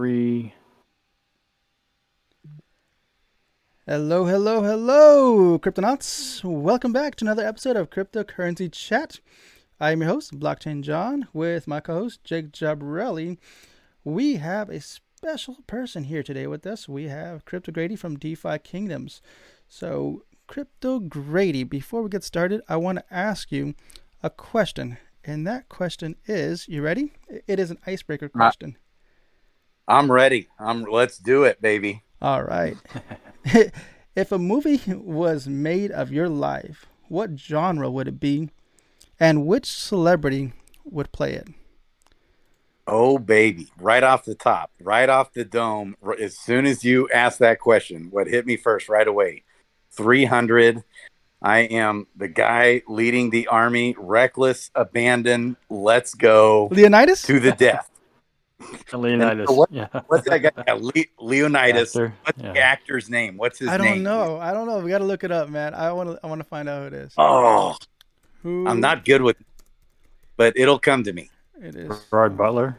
three. Hello, hello, hello, Cryptonauts. Welcome back to another episode of Cryptocurrency Chat. I am your host, Blockchain John, with my co host, Jake Jabrelli. We have a special person here today with us. We have Crypto Grady from DeFi Kingdoms. So, Crypto Grady, before we get started, I want to ask you a question. And that question is you ready? It is an icebreaker question. I'm ready. I'm let's do it, baby. All right. if a movie was made of your life, what genre would it be? And which celebrity would play it? Oh, baby. Right off the top, right off the dome, as soon as you asked that question, what hit me first right away 300. I am the guy leading the army, reckless, abandon, let's go. Leonidas? To the death. Leonidas. What, yeah. What's that guy? Le- Leonidas. Actor, What's yeah. the actor's name? What's his name? I don't know. I don't know. We got to look it up, man. I want to I want to find out who it is. Oh, Who I'm not good with but it'll come to me. It is. Gerard Butler.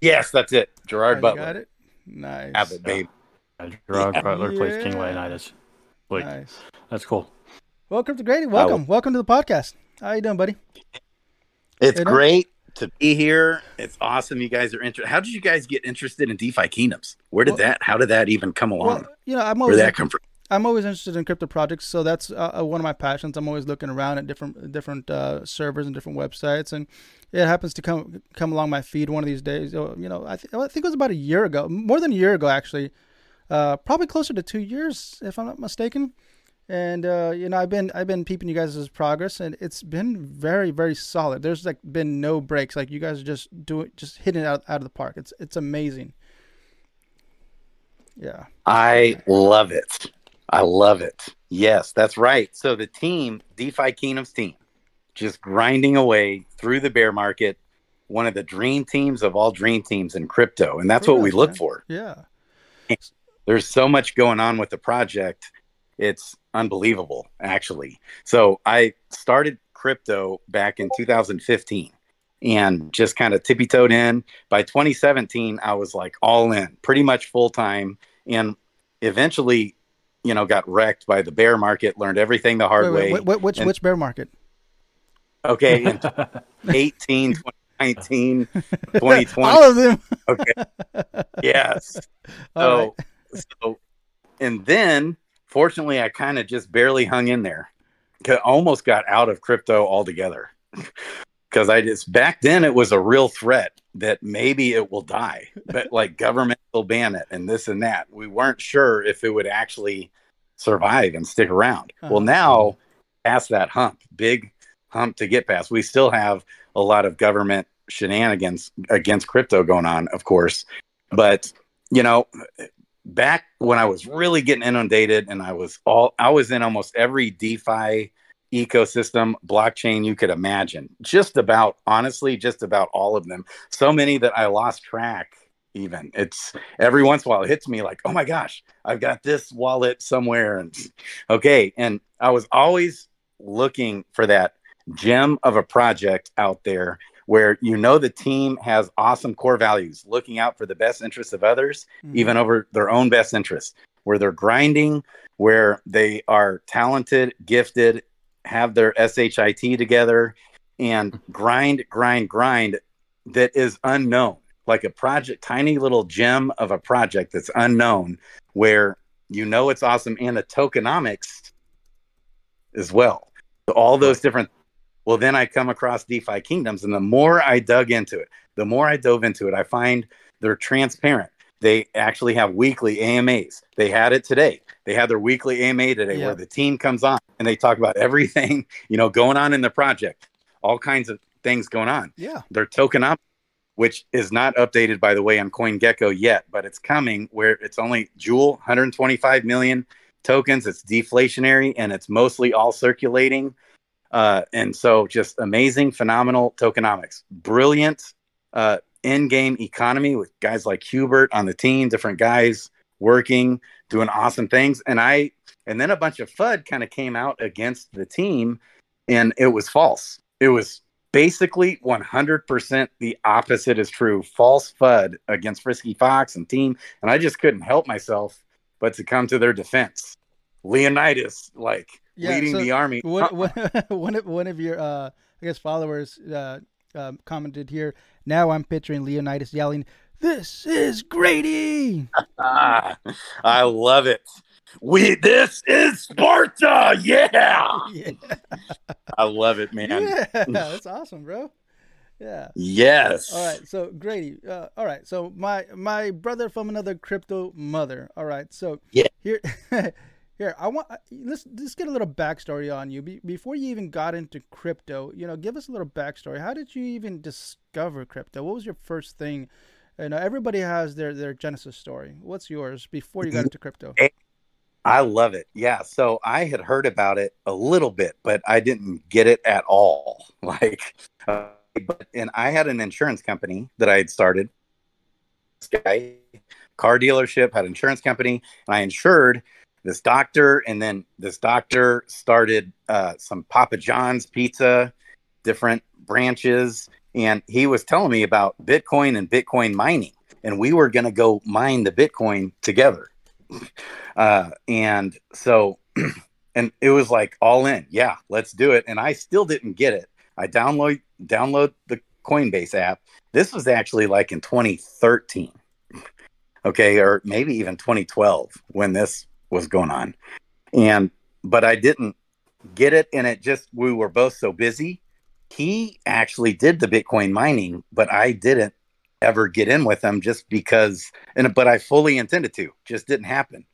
Yes, that's it. Oh, Gerard you Butler. got it? Nice. Have it, babe. Uh, Gerard Butler plays King Leonidas. Like, Nice. that's cool. Welcome to Grady. Welcome. Welcome to the podcast. How you doing, buddy? It's You know? great to be here. It's awesome. You guys are interested. How did you guys get interested in DeFi Kingdoms? Where did Well- that? How did that even come along? Well, you know, I'm Where always did that come from? I'm always interested in crypto projects, so that's uh, uh, one of my passions. I'm always looking around at different different uh, servers and different websites, and it happens to come come along my feed one of these days. You know, I, th- I think it was about a year ago, more than a year ago actually, uh, probably closer to two years if I'm not mistaken. And uh, you know, I've been I've been peeping you guys' progress, and it's been very very solid. There's like been no breaks. Like you guys are just doing just hitting it out out of the park. It's it's amazing. Yeah. I love it. I love it. Yes, that's right. So the team, DeFi Kingdoms team, just grinding away through the bear market, one of the dream teams of all dream teams in crypto. And that's what we look man. for. Yeah. There's so much going on with the project. It's unbelievable, actually. So I started crypto back in 2015 and just kind of tippy toed in. By 2017, I was like all in, pretty much full time, and eventually, you know, got wrecked by the bear market, learned everything the hard Wait, way. wait, wait, which And- which bear market? Okay, in 18, 2019, 2020. All of them. Okay, yes. All So, right. so, and then fortunately, I kind of just barely hung in there. Almost got out of crypto altogether because I just back then it was a real threat that maybe it will die, but like government will ban it and this and that. We weren't sure if it would actually survive and stick around. Uh-huh. Well, now past that hump, big hump to get past. We still have a lot of government shenanigans against crypto going on, of course, but you know, back when I was really getting inundated and I was all I was in almost every DeFi ecosystem blockchain you could imagine. Just about honestly, just about all of them. So many that I lost track even. It's every once in a while it hits me like, "Oh my gosh, I've got this wallet somewhere." And okay, and I was always looking for that gem of a project out there where you know the team has awesome core values, looking out for the best interests of others, Mhm. even over their own best interests, where they're grinding, where they are talented, gifted, have their SHIT together, and grind, grind, grind that is unknown, like a project, tiny little gem of a project that's unknown, where you know it's awesome, and the tokenomics as well. So all those different well, then I come across DeFi Kingdoms, and the more I dug into it, the more I dove into it, I find they're transparent. They actually have weekly AMAs. They had it today. They had their weekly AMA today Yeah. where the team comes on and they talk about everything, you know, going on in the project, all kinds of things going on. Yeah. Their tokenomics, which is not updated, by the way, on CoinGecko yet, but it's coming where it's only Jewel, 125 million tokens. It's deflationary and it's mostly all circulating. Uh, and so just amazing, phenomenal tokenomics. Brilliant uh, in-game economy with guys like Hubert on the team, different guys working, doing awesome things. And I and then a bunch of FUD kind of came out against the team and it was false. It was basically 100% the opposite is true. False FUD against Frisky Fox and team. And I just couldn't help myself but to come to their defense. Leonidas, like Yeah, leading so the army. One, one, one of one of your uh, I guess followers uh, um, commented here. Now I'm picturing Leonidas yelling, "This is Grady!" I love it. We this is Sparta. Yeah. yeah, I love it, man. yeah, that's awesome, bro. Yeah. Yes. All right, so Grady. Uh, all right, so my my brother from another crypto mother. All right, so Yeah. here, here I want let's let's get a little backstory on you Be, before you even got into crypto. You know, give us a little backstory. How did you even discover crypto? What was your first thing? You know, everybody has their their genesis story. What's yours before you got into crypto? I love it. Yeah. So I had heard about it a little bit, but I didn't get it at all. Like, uh, but, and I had an insurance company that I had started. This guy, car dealership, had insurance company, and I insured this doctor. And then this doctor started uh, some Papa John's pizza, different branches. And he was telling me about Bitcoin and Bitcoin mining. And we were going to go mine the Bitcoin together. Uh, and so, and it was like all in. Yeah, let's do it. And I still didn't get it. I download download the Coinbase app. This was actually like in 2013. Okay, or maybe even 2012 when this was going on. And but I didn't get it and it just we were both so busy. He actually did the Bitcoin mining, but I didn't ever get in with him just because and but I fully intended to. Just didn't happen.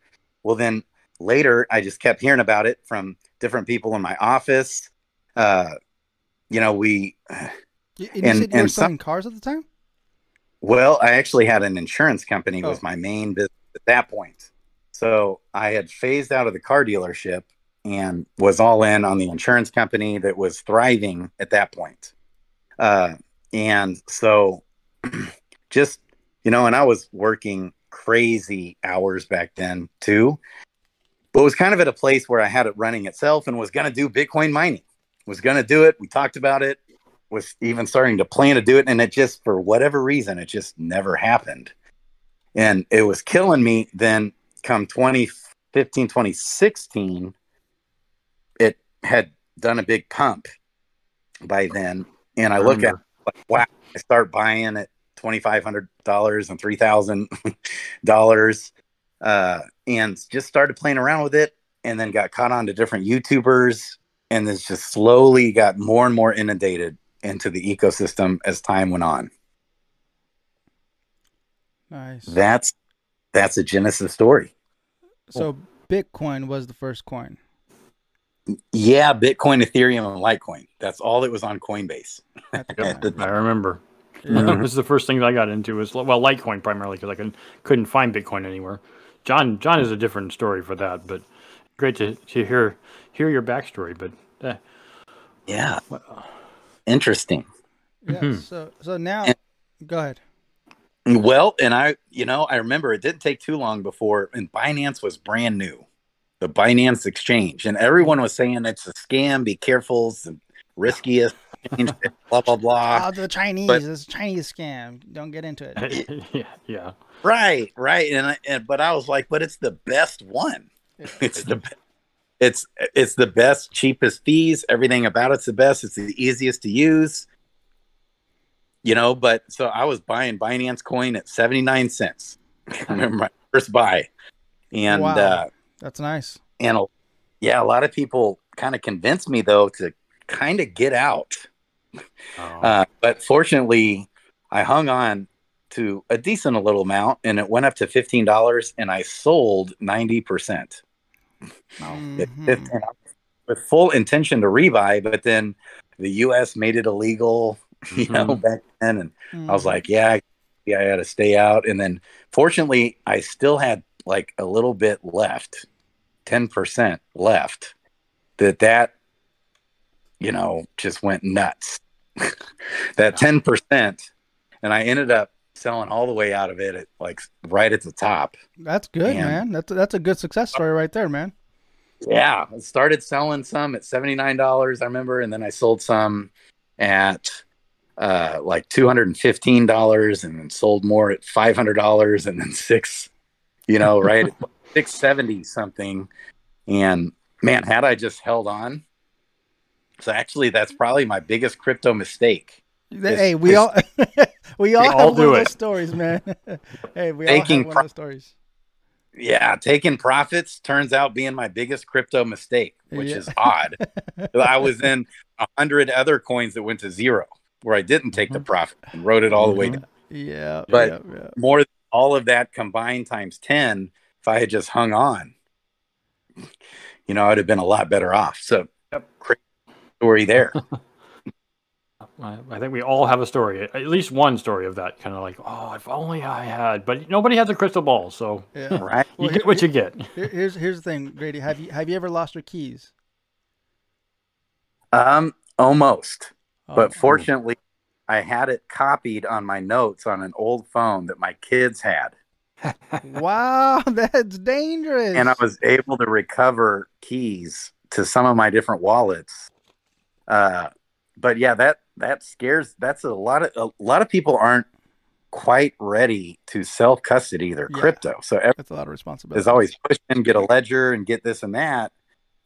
Well then later I just kept hearing about it from different people in my office. Uh you know, we and you And- you were selling cars at the time. Well, I actually had an insurance company was Oh. my main business at that point. So I had phased out of the car dealership and was all in on the insurance company that was thriving at that point. Uh, and so just, you know, and I was working crazy hours back then too, but was kind of at a place where I had it running itself and was going to do Bitcoin mining, was going to do it. We talked about it was even starting to plan to do it and it just for whatever reason it just never happened and it was killing me then come 2015 2016 it had done a big pump by then and i look at like wow i start buying at $2500 and $3000 uh, and just started playing around with it and then got caught on to different youtubers and then just slowly got more and more inundated into the ecosystem as time went on. Nice. That's that's a Genesis story. So Bitcoin was the first coin. Yeah, Bitcoin, Ethereum, and Litecoin. That's all that was on Coinbase. at the At time. the- I remember. Yeah. this is the first thing I got into was well Litecoin primarily because I couldn't couldn't find Bitcoin anywhere. John John is a different story for that, but great to, to hear hear your backstory. But uh, yeah, interesting. Yeah. Mhm. So so now, And- go ahead. Well, and I, you know, I remember it didn't take too long before, and Binance was brand new, the Binance exchange, and everyone was saying it's a scam. Be careful, it's the riskiest exchange, blah blah blah. Oh, the Chinese. but- it's a Chinese scam. Don't get into it. yeah, yeah. Right, right, and, I, and but I was like, but it's the best one. It's the be- it's it's the best, cheapest fees. Everything about it's the best. It's the easiest to use. You know, but so I was buying Binance coin at seventy nine cents. I remember my first buy, and Wow. uh, That's nice. and a- yeah, a lot of people kind of convinced me though to kind of get out. Oh, Uh, but fortunately, I hung on to a decent little amount, and it went up to fifteen dollars, and I sold ninety percent Mhm. with full intention to rebuy. But then the U.S. made it illegal, you know, Mhm. back then, and I was Mhm. like, yeah, yeah, I had to stay out. And then fortunately, I still had like a little bit left, ten percent left. That that you know just went nuts. that ten percent, and I ended up selling all the way out of it at like right at the top. that's good, Man. man. That's that's a good success story right there, man. Yeah, I started selling some at seventy nine dollars. I remember, and then I sold some at uh, like two hundred and fifteen dollars, and then sold more at five hundred dollars, and then six, you know, right, six seventy something. And man, had I just held on, so actually, that's probably my biggest crypto mistake. Hey, we all we all, all have one of those stories, man. hey, we Taking all have one of those stories. Yeah, taking profits turns out being my biggest crypto mistake, which yeah. is odd. I was in a hundred other coins that went to zero where I didn't take the mm-hmm. profit and wrote it all the way mm-hmm. down. Yeah, but yeah, yeah. more all of that combined times ten, if I had just hung on, you know, I'd have been a lot better off. So, yep. story there. I think we all have a story, at least one story of that kind of like, oh, if only I had. But nobody has a crystal ball, so yeah. right, you well, get what you get. Here's here's the thing, Grady. Have you have you ever lost your keys? Um, almost, oh, but fortunately, I had it copied on my notes on an old phone that my kids had. wow, that's dangerous. And I was able to recover keys to some of my different wallets. Uh, but yeah, that that scares. That's a lot of a lot of people aren't quite ready to self custody their yeah, crypto. So that's a lot of responsibility. Is always pushing, get a ledger and get this and that.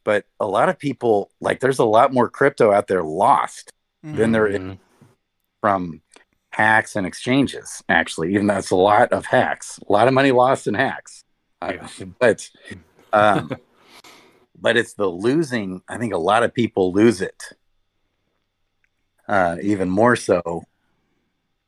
But a lot of people like there's a lot more crypto out there lost mm-hmm. than there is mm-hmm. from hacks and exchanges. Actually, even that's a lot of hacks, a lot of money lost in hacks. Yeah. but um, but it's the losing. I think a lot of people lose it uh, even more so.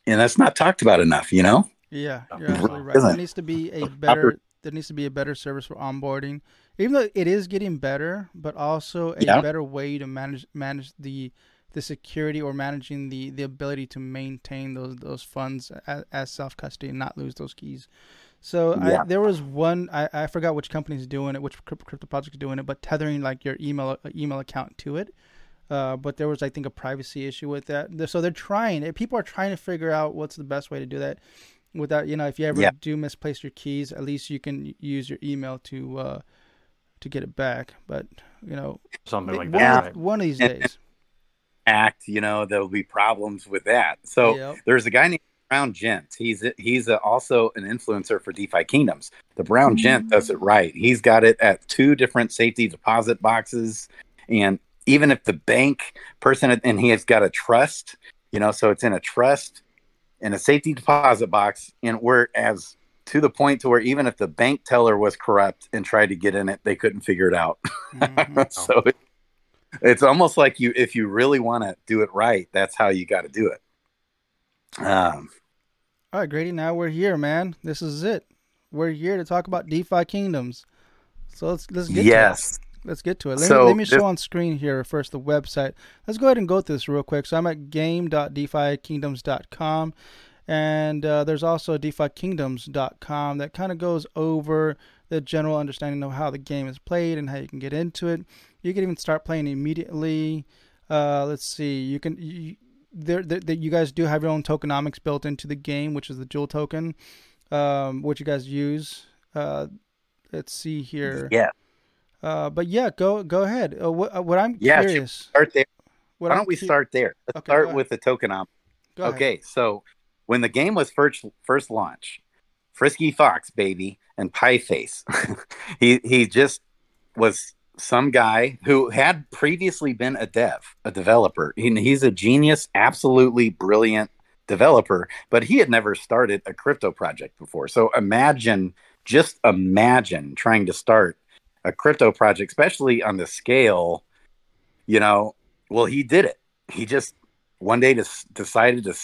And that's not talked about enough, you know? Yeah, you're absolutely right. There needs to be a better there needs to be a better service for onboarding. Even though it is getting better, but also a yeah. better way to manage manage the the security or managing the the ability to maintain those those funds as, as self custody and not lose those keys. So yeah. I, there was one I, I forgot which company is doing it, which crypto project is doing it, but tethering like your email email account to it. Uh, but there was, I think, a privacy issue with that. So they're trying. People are trying to figure out what's the best way to do that. Without, you know, if you ever yeah. do misplace your keys, at least you can use your email to uh, to get it back. But you know, something like one that. Of, one of these days. Act, you know, there will be problems with that. So yep. there's a guy named Brown Gent. He's he's a, also an influencer for DeFi Kingdoms. The Brown. Gent does it right. He's got it at two different safety deposit boxes, and even if the bank person and he has got a trust, you know, so it's in a trust in a safety deposit box, and we're whereas to the point to where even if the bank teller was corrupt and tried to get in it, they couldn't figure it out. Mm-hmm. so it, it's almost like you, if you really want to do it right, that's how you got to do it. Um, all right, Grady. Now we're here, man. This is it. We're here to talk about DeFi Kingdoms. So let's let's get yes let's get to it. Let so me, let me show on screen here first the website. Let's go ahead and go through this real quick. So I'm at game.defikingdoms.com. And uh, there's also defikingdoms.com that kind of goes over the general understanding of how the game is played and how you can get into it. You can even start playing immediately. Uh, let's see. You can you, there, there, you guys do have your own tokenomics built into the game, which is the Jewel token, um, which you guys use. Uh, let's see here. Yeah. Uh, but yeah, go go ahead. Uh, what, uh, what I'm yeah, curious. Start there. Why don't I'm we cu- start there? Let's okay, start with the tokenomics. okay, ahead. so when the game was first first launched, Frisky Fox baby and Pie Face, he he just was some guy who had previously been a dev, a developer. He, he's a genius, absolutely brilliant developer, but he had never started a crypto project before. So imagine, just imagine trying to start a crypto project, especially on the scale, you know, well, he did it. He just one day just decided to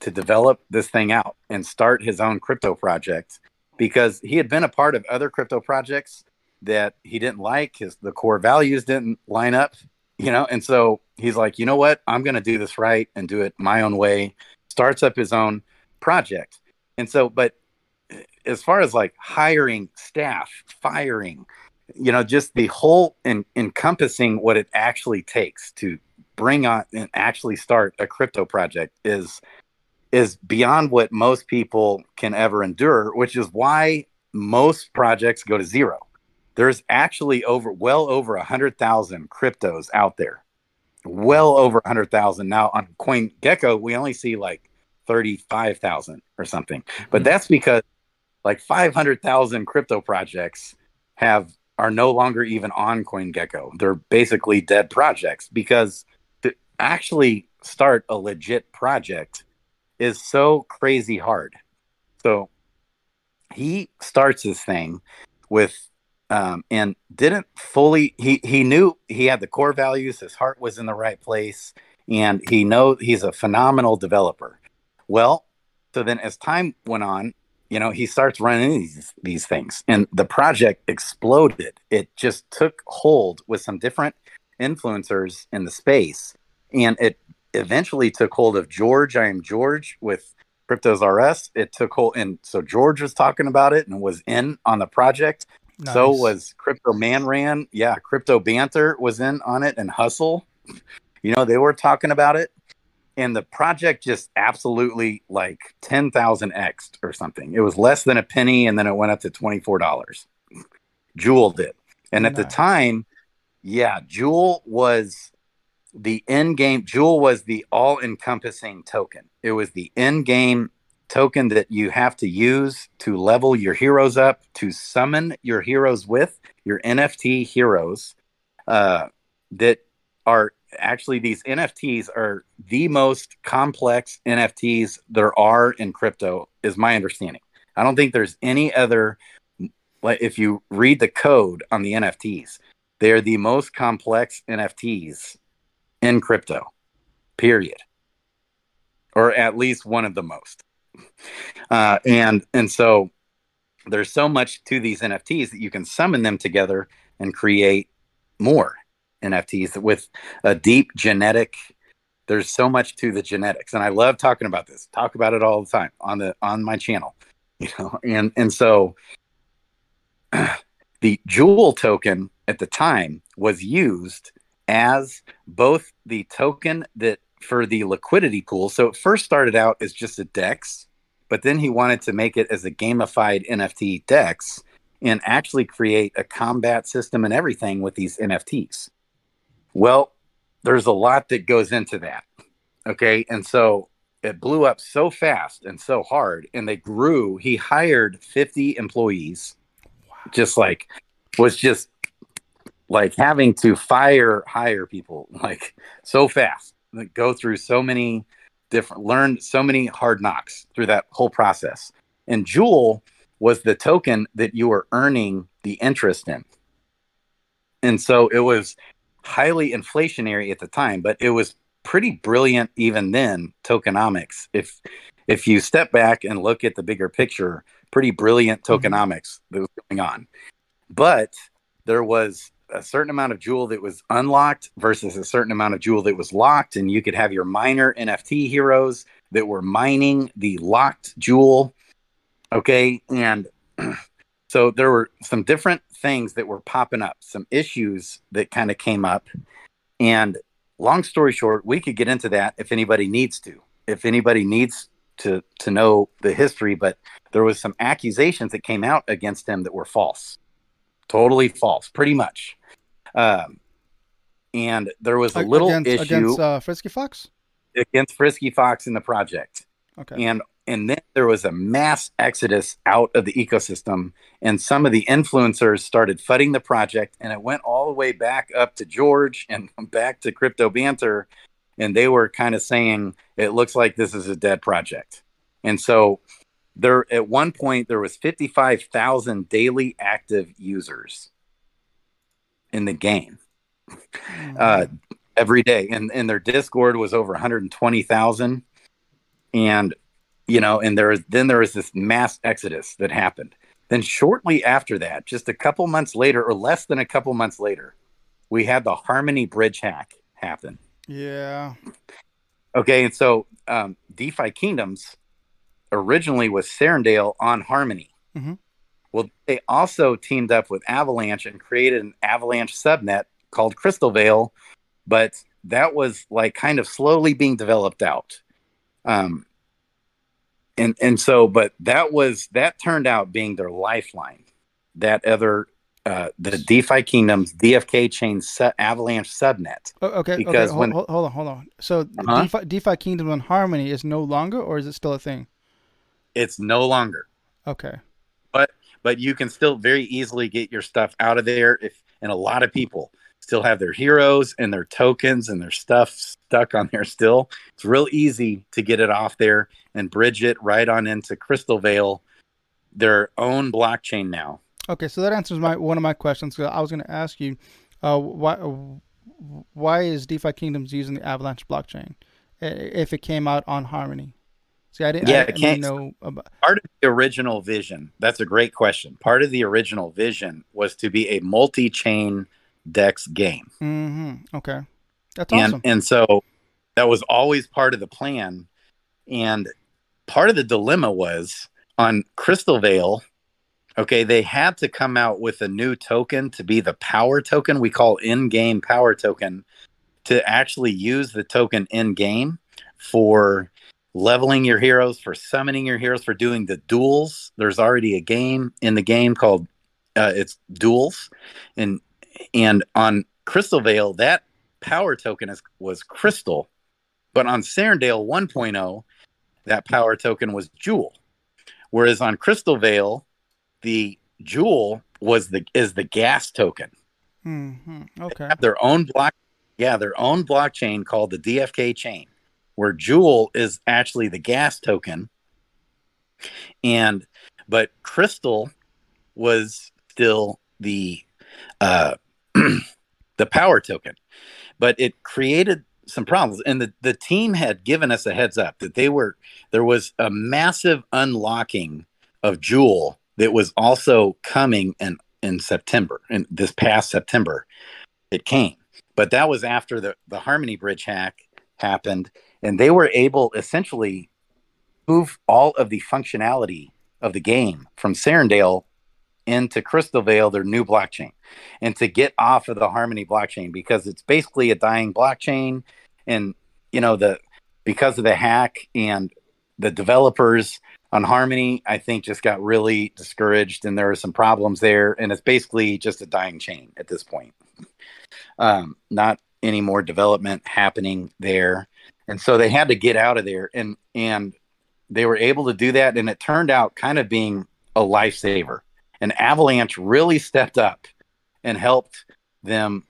to develop this thing out and start his own crypto project because he had been a part of other crypto projects that he didn't like. His the core values didn't line up, you know, and so he's like, you know what, I'm going to do this right and do it my own way. Starts up his own project, and so, but eh, as far as like hiring staff, firing, you know, just the whole in, encompassing what it actually takes to bring on and actually start a crypto project is is beyond what most people can ever endure, which is why most projects go to zero. There's actually over well over a hundred thousand cryptos out there, well over 100,000. Now on CoinGecko, we only see like 35,000 or something. But Mhm. that's because like 500,000 crypto projects have are no longer even on CoinGecko. They're basically dead projects because to actually start a legit project is so crazy hard. So he starts this thing with um, and didn't fully he he knew he had the core values his heart was in the right place and he know he's a phenomenal developer. Well so then as time went on you know he starts running these these things and the project exploded. It just took hold with some different influencers in the space and it eventually took hold of george. I am george with CryptosRUs it took hold and so george was talking about it and was in on the project so was Crypto Man Ran. Yeah, Crypto Banter was in on it and Hustle. You know, they were talking about it. And the project just absolutely like 10,000x or something. It was less than a penny and then it went up to $24. Jewel did. And at the time, yeah, Jewel was the end game. Jewel was the all encompassing token. It was the end game token that you have to use to level your heroes up, to summon your heroes with your NFT heroes. Uh, that are actually these NFTs are the most complex NFTs there are in crypto, is my understanding. I don't think there's any other. Like if you read the code on the NFTs, they're the most complex NFTs in crypto. Period. Or at least one of the most. Uh, and and so there's so much to these NFTs that you can summon them together and create more NFTs with a deep genetic. There's so much to the genetics, and I love talking about this. Talk about it all the time on the on my channel, you know. And and so the Jewel token at the time was used as both the token that for the liquidity pool. So it first started out as just a DEX, but then he wanted to make it as a gamified NFT DEX and actually create a combat system and everything with these NFTs. Well, there's a lot that goes into that. Okay. And so it blew up so fast and so hard, and they grew. He hired 50 employees, just like, was just like having to fire, hire people like so fast, like go through so many different, learned so many hard knocks through that whole process. And Jewel was the token that you were earning the interest in. And so it was highly inflationary at the time, but it was pretty brilliant even then tokenomics. If if you step back and look at the bigger picture, pretty brilliant mm-hmm. tokenomics that was going on. But there was a certain amount of jewel that was unlocked versus a certain amount of jewel that was locked, and you could have your miner NFT heroes that were mining the locked jewel. Okay, and so there were some different things that were popping up, some issues that kind of came up, and long story short, we could get into that if anybody needs to. If anybody needs to to know the history, but there was some accusations that came out against him that were false, totally false, pretty much. Um, and there was a little against, issue against uh, Frisky Fox. against Frisky Fox in the project Okay. and and then there was a mass exodus out of the ecosystem and some of the influencers started flooding the project and it went all the way back up to george and back to crypto banter and they were kind of saying it looks like this is a dead project and so there at one point there was 55000 daily active users in the game uh, every day, and and their Discord was over 120,000, and you know, and there then there was this mass exodus that happened. Then shortly after that, just a couple months later, or less than a couple months later, we had the Harmony Bridge hack happen. yeah. Okay, and so um, DeFi Kingdoms originally was Serendale on Harmony. Mhm. Well, they also teamed up with Avalanche and created an Avalanche subnet called Crystal Vale, but that was like kind of slowly being developed out. Um, and and so, but that was that turned out being their lifeline. That other uh, the DeFi Kingdoms DFK chain su- Avalanche subnet. Oh, okay, Because okay. when- hold, hold on, hold on. So Uh-huh. DeFi, DeFi Kingdom and Harmony is no longer, or is it still a thing? It's no longer, Okay. but but you can still very easily get your stuff out of there. If and a lot of people still have their heroes and their tokens and their stuff stuck on there still. It's real easy to get it off there and bridge it right on into Crystal Vale, their own blockchain now. Okay, so that answers my one of my questions. I was going to ask you, uh, why why is DeFi Kingdoms using the Avalanche blockchain if it came out on Harmony? See, I didn't, Yeah, I didn't can't- know about. part of the original vision that's a great question. Part of the original vision was to be a multi-chain dex game. Hmm Okay, that's and awesome. and so that was always part of the plan. And part of the dilemma was on crystal vale okay they had to come out with a new token to be the power token. We call in-game power token to actually use the token in game for leveling your heroes for summoning your heroes for doing the duels. There's already a game in the game called uh, it's duels. And and on crystal vale that power token is, was crystal. But on Serendale 1.0 that power token was jewel. Whereas on crystal vale the jewel was the is the gas token. Hmm Okay. have their own block yeah their own blockchain called the dfk chain where jewel is actually the gas token. And but crystal was still the uh the power token. But it created some problems and the, the team had given us a heads up that they were there was a massive unlocking of jewel that was also coming in in september in this past september it came. But that was after the the harmony bridge hack happened and they were able essentially move all of the functionality of the game from Serendale into Crystal Vale, their new blockchain, and to get off of the Harmony blockchain because it's basically a dying blockchain. And you know the because of the hack and the developers on Harmony, I think just got really discouraged, and there are some problems there, and it's basically just a dying chain at this point. Um, not any more development happening there, and so they had to get out of there, and and they were able to do that, and it turned out kind of being a lifesaver. And Avalanche really stepped up and helped them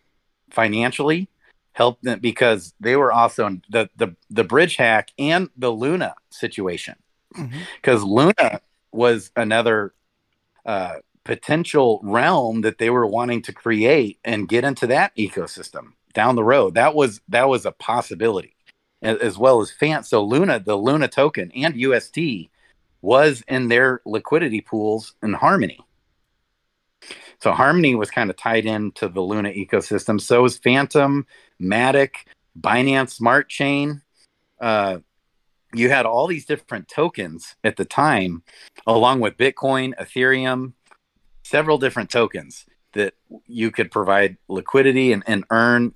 financially, helped them because they were also in the the the bridge hack and the Luna situation. Because Luna was another uh, potential realm that they were wanting to create and get into that ecosystem down the road. That was that was a possibility, as well as Fant. So Luna, the Luna token and UST was in their liquidity pools in Harmony. So Harmony was kind of tied into the Luna ecosystem. So was Fantom, Matic, Binance Smart Chain. Uh, you had all these different tokens at the time, along with Bitcoin, Ethereum, several different tokens that you could provide liquidity and, and earn,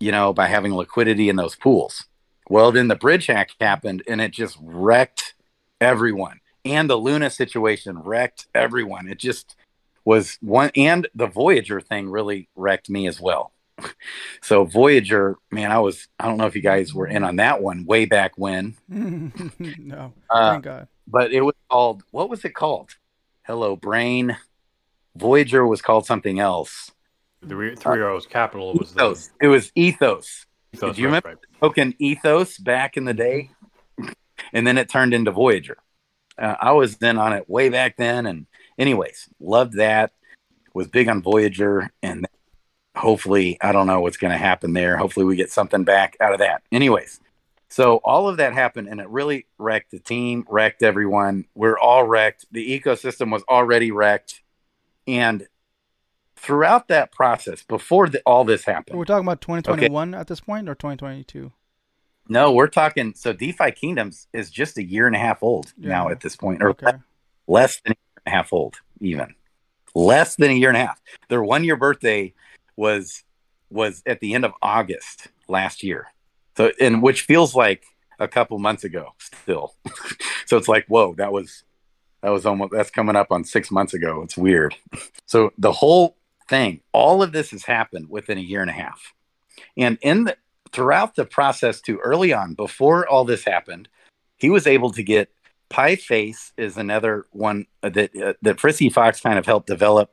you know, by having liquidity in those pools. Well, then the bridge hack happened and it just wrecked everyone. And the Luna situation wrecked everyone. It just was one, and the Voyager thing really wrecked me as well. So Voyager, man, I was I don't know if you guys were in on that one way back when, no, uh, thank God. but it was called what was it called? Hello Brain. Voyager was called something else. Three, three Arrows capital was the Ethos. It was Ethos. Ethos, Did you right, remember? Token Ethos back in the day, and then it turned into Voyager. Uh, I was then on it way back then, and anyways, loved that. Was big on Voyager, and hopefully, I don't know what's going to happen there. Hopefully, we get something back out of that. Anyways, so all of that happened, and it really wrecked the team, wrecked everyone. We're all wrecked. The ecosystem was already wrecked, and throughout that process, before the, all this happened, We're talking about 2021 at this point, or 2022. No, we're talking. So DeFi Kingdoms is just a year and a half old now at this point, or Okay. less than a year and a half old, even less than a year and a half. Their one year birthday was was at the end of August last year. So, and which feels like a couple months ago still. so it's like, whoa, that was that was almost that's coming up on six months ago. It's weird. So the whole thing. All of this has happened within a year and a half. And in the throughout the process too early on, before all this happened, he was able to get Pie Face is another one that uh, that Frisky Fox kind of helped develop,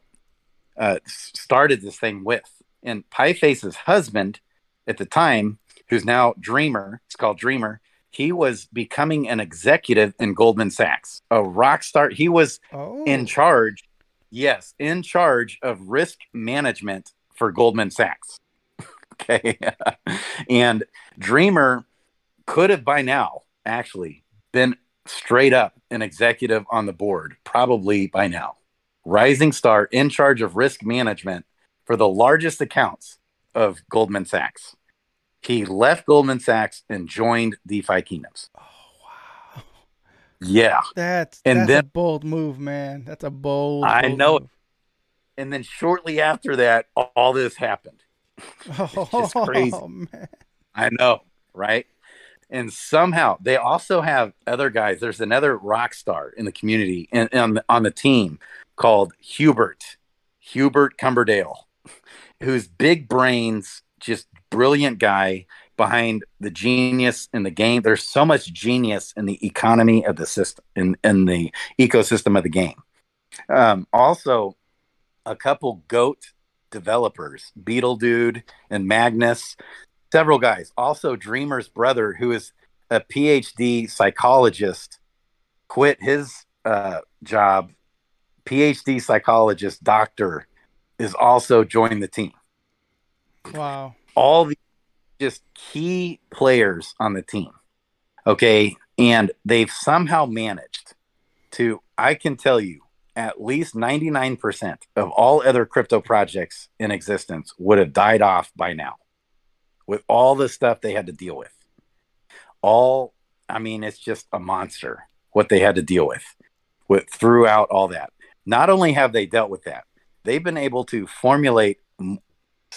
uh, started this thing with. And Pie Face's husband at the time, who's now Dreamer, it's called Dreamer. He was becoming an executive in Goldman Sachs, a rock star. He was Oh, in charge, yes, in charge of risk management for Goldman Sachs. okay. and Dreamer could have by now actually been straight up an executive on the board, probably by now. Rising star in charge of risk management for the largest accounts of Goldman Sachs. He left Goldman Sachs and joined DeFi Kingdoms. Oh. Yeah. That's And that's a bold move, man. That's a bold. I bold know move. And then shortly after that, all this happened. just crazy. Oh, man. I know, right? And somehow they also have other guys. There's another rock star in the community and on the, on the team called Hubert, Hubert Cumberdale, who's big brains, just brilliant guy behind the genius in the game. There's so much genius in the economy of the system, in, in the ecosystem of the game. Um, also, a couple goat developers, Beetle Dude and Magnus, several guys. Also, Dreamer's brother, who is a PhD psychologist, quit his uh, job. PhD psychologist, doctor, is also joined the team. Wow. All the just key players on the team. Okay. And they've somehow managed to, I can tell you, at least 99% of all other crypto projects in existence would have died off by now with all the stuff they had to deal with. All, I mean, it's just a monster what they had to deal with, with throughout all that. Not only have they dealt with that, they've been able to formulate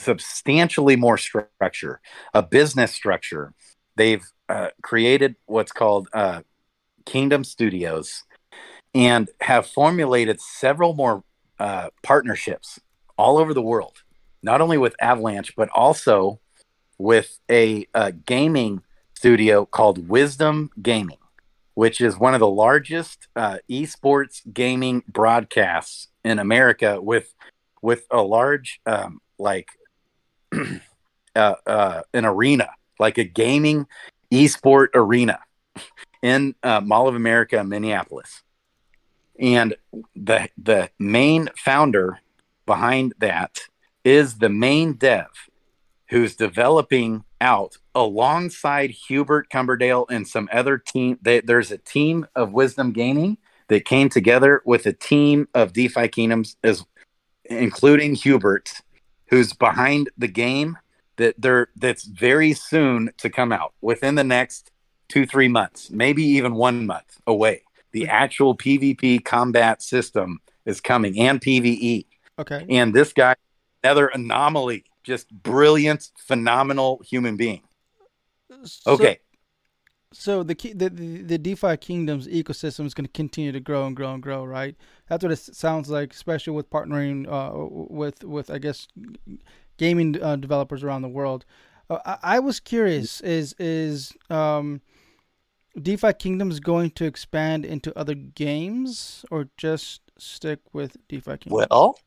substantially more structure, a business structure. They've uh, created what's called uh, Kingdom Studios and have formulated several more uh, partnerships all over the world, not only with Avalanche, but also with a, uh gaming studio called Wisdom Gaming, which is one of the largest uh, esports gaming broadcasts in America with with a large um, like uh, uh, an arena, like a gaming esport arena in uh, Mall of America, Minneapolis. And the the main founder behind that is the main dev who's developing out alongside Hubert Cumberdale and some other team. They, there's a team of Wisdom Gaming that came together with a team of DeFi Kingdoms, as including Hubert, who's behind the game that they're that's very soon to come out within the next two three months, maybe even one month away. The mm-hmm. actual PvP combat system is coming and PvE. Okay. And this guy, another anomaly, just brilliant, phenomenal human being. So- Okay. So the key, the, the DeFi Kingdoms ecosystem is going to continue to grow and grow and grow, right? That's what it sounds like, especially with partnering uh, with with I guess gaming uh, developers around the world. Uh, I, I was curious: is is um, DeFi Kingdoms going to expand into other games or just stick with DeFi Kingdoms? Well,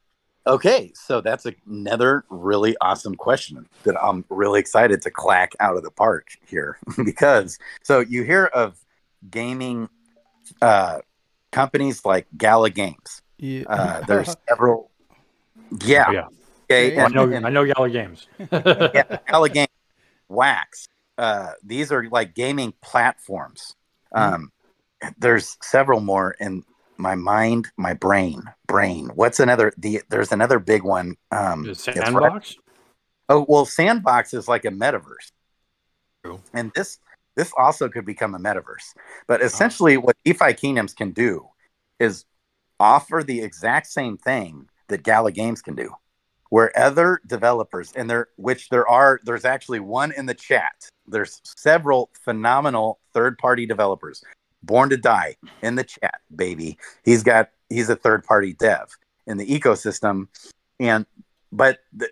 okay. So that's another really awesome question that I'm really excited to clack out of the park here because so you hear of gaming uh, companies like Gala Games. yeah. Uh, there's several. Yeah. Yeah. Okay. Yeah. I know, and- I know Gala Games. yeah, Allegheny, Wax. Uh, these are like gaming platforms. Um, there's several more in my mind, my brain, brain. What's another? The there's another big one. Um, Sandbox? oh well, Sandbox is like a metaverse, True. and this this also could become a metaverse. But essentially, what DeFi Kingdoms can do is offer the exact same thing that Gala Games can do where other developers and there which there are there's actually one in the chat there's several phenomenal third party developers born to die in the chat baby he's got he's a third party dev in the ecosystem and but th-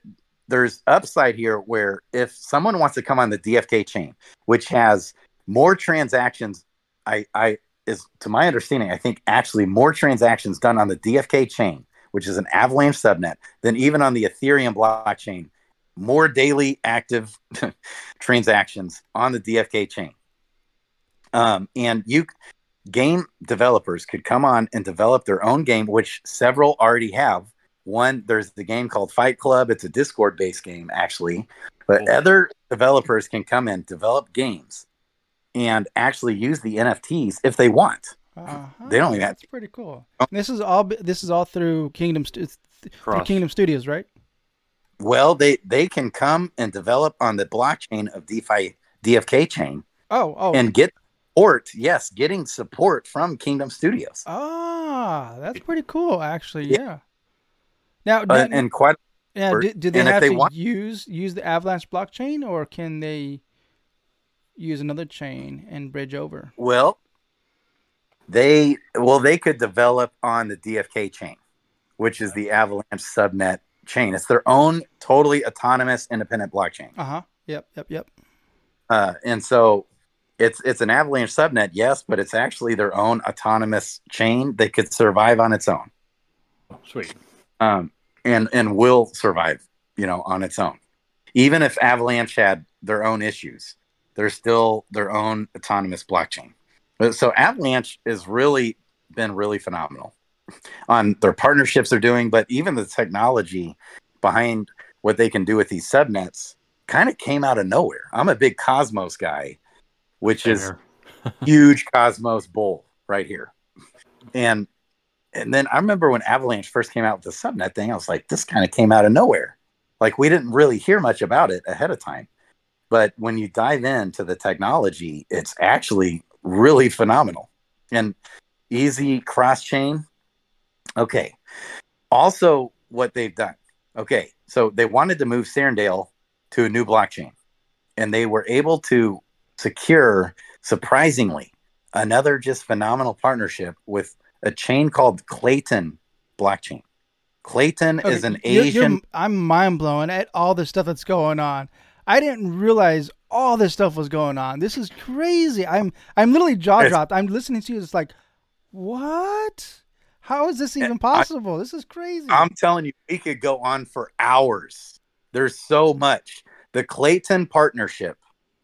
there's upside here where if someone wants to come on the DFK chain, which has more transactions, I, I is to my understanding, I think actually more transactions done on the DFK chain, which is an Avalanche subnet, than even on the Ethereum blockchain. More daily active transactions on the DFK chain. Um, and you game developers could come on and develop their own game, which several already have. One, there's the game called Fight Club. It's a Discord based game, actually. But Cool. other developers can come in, develop games, and actually use the NFTs if they want. Uh-huh. They don't even have- That's pretty cool. This is all. This is all through Kingdom Stu- through Kingdom Studios, right? Well, they they can come and develop on the blockchain of DeFi DFK chain Oh, oh, and get support. Yes, getting support from Kingdom Studios. ah, that's pretty cool, actually. Yeah. Yeah. Now, Uh, and quite yeah, do, do they have they to want- use use the Avalanche blockchain, or can they use another chain and bridge over? Well, they well they could develop on the DFK chain, which is the Avalanche subnet chain. It's their own totally autonomous independent blockchain. Uh huh. Yep. Yep. Yep. Uh, and so it's it's an Avalanche subnet, yes, but it's actually their own autonomous chain that could survive on its own. Sweet. Um, and and will survive, you know, on its own. Even if Avalanche had their own issues, they're still their own autonomous blockchain. So Avalanche has really been really phenomenal on their partnerships they're doing, but even the technology behind what they can do with these subnets kind of came out of nowhere. I'm a big Cosmos guy, which Same is huge Cosmos bull right here. And and then I remember when Avalanche first came out with the subnet thing, I was like, this kind of came out of nowhere. Like we didn't really hear much about it ahead of time. But when you dive into the technology, it's actually really phenomenal. And easy cross chain. Okay. Also, what they've done. Okay. So they wanted to move Serendale to a new blockchain. And they were able to secure surprisingly another just phenomenal partnership with a chain called Klaytn blockchain. Klaytn Okay, is an you're- you're- Asian. I'm mind blown at all the stuff that's going on. I didn't realize all this stuff was going on. This is crazy. I'm I'm literally jaw dropped. I'm listening to you. It's like, what? How is this eh, even I- possible? this is crazy. I'm telling you, we could go on for hours. There's so much. The Klaytn partnership,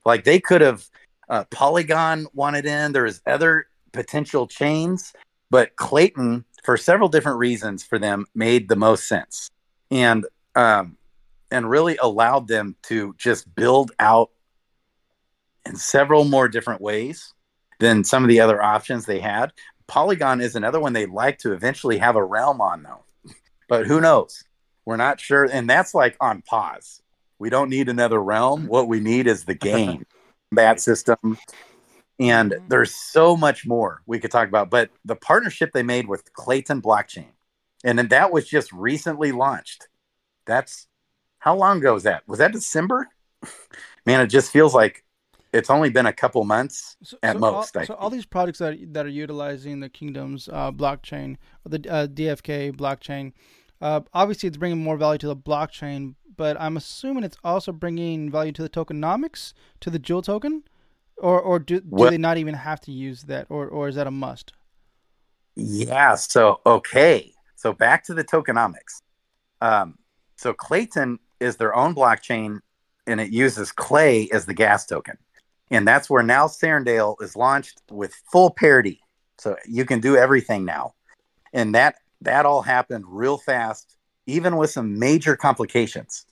like they could have, uh, Polygon wanted in. There's other potential chains, but Klaytn, for several different reasons, for them made the most sense, and um, and really allowed them to just build out in several more different ways than some of the other options they had. Polygon is another one they'd like to eventually have a realm on, though. But who knows? We're not sure. And that's like on pause. We don't need another realm. What we need is the game, that system. And there's so much more we could talk about. But the partnership they made with Klaytn Blockchain, and then that was just recently launched. That's how long ago was that? Was that December? Man, it just feels like it's only been a couple months. So, at so most, all, so all these products that that are utilizing the Kingdom's uh, blockchain or the uh, DFK blockchain, uh, obviously it's bringing more value to the blockchain, but I'm assuming it's also bringing value to the tokenomics, to the Jewel token, or or do, do they not even have to use that, or or is that a must? Yeah. So okay. So back to the tokenomics. Um, so Klaytn is their own blockchain, and it uses Clay as the gas token, and that's where now Serendale is launched with full parity. So you can do everything now, and that that all happened real fast, even with some major complications.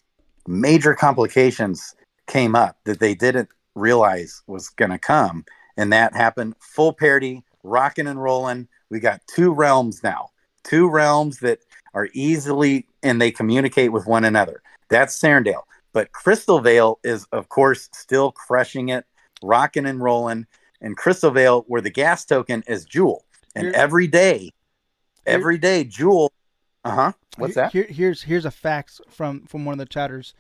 Major complications came up that they didn't realize was going to come, and that happened full parity, rocking and rolling. We got two realms now, two realms that are easily and they communicate with one another. That's Serendale. But Crystal Vale is, of course, still crushing it, rocking and rolling. And Crystal Vale, where the gas token is Jewel. And every day, every day, Jewel. Uh huh. What's that? Here, here's here's a fact from from one of the chatters.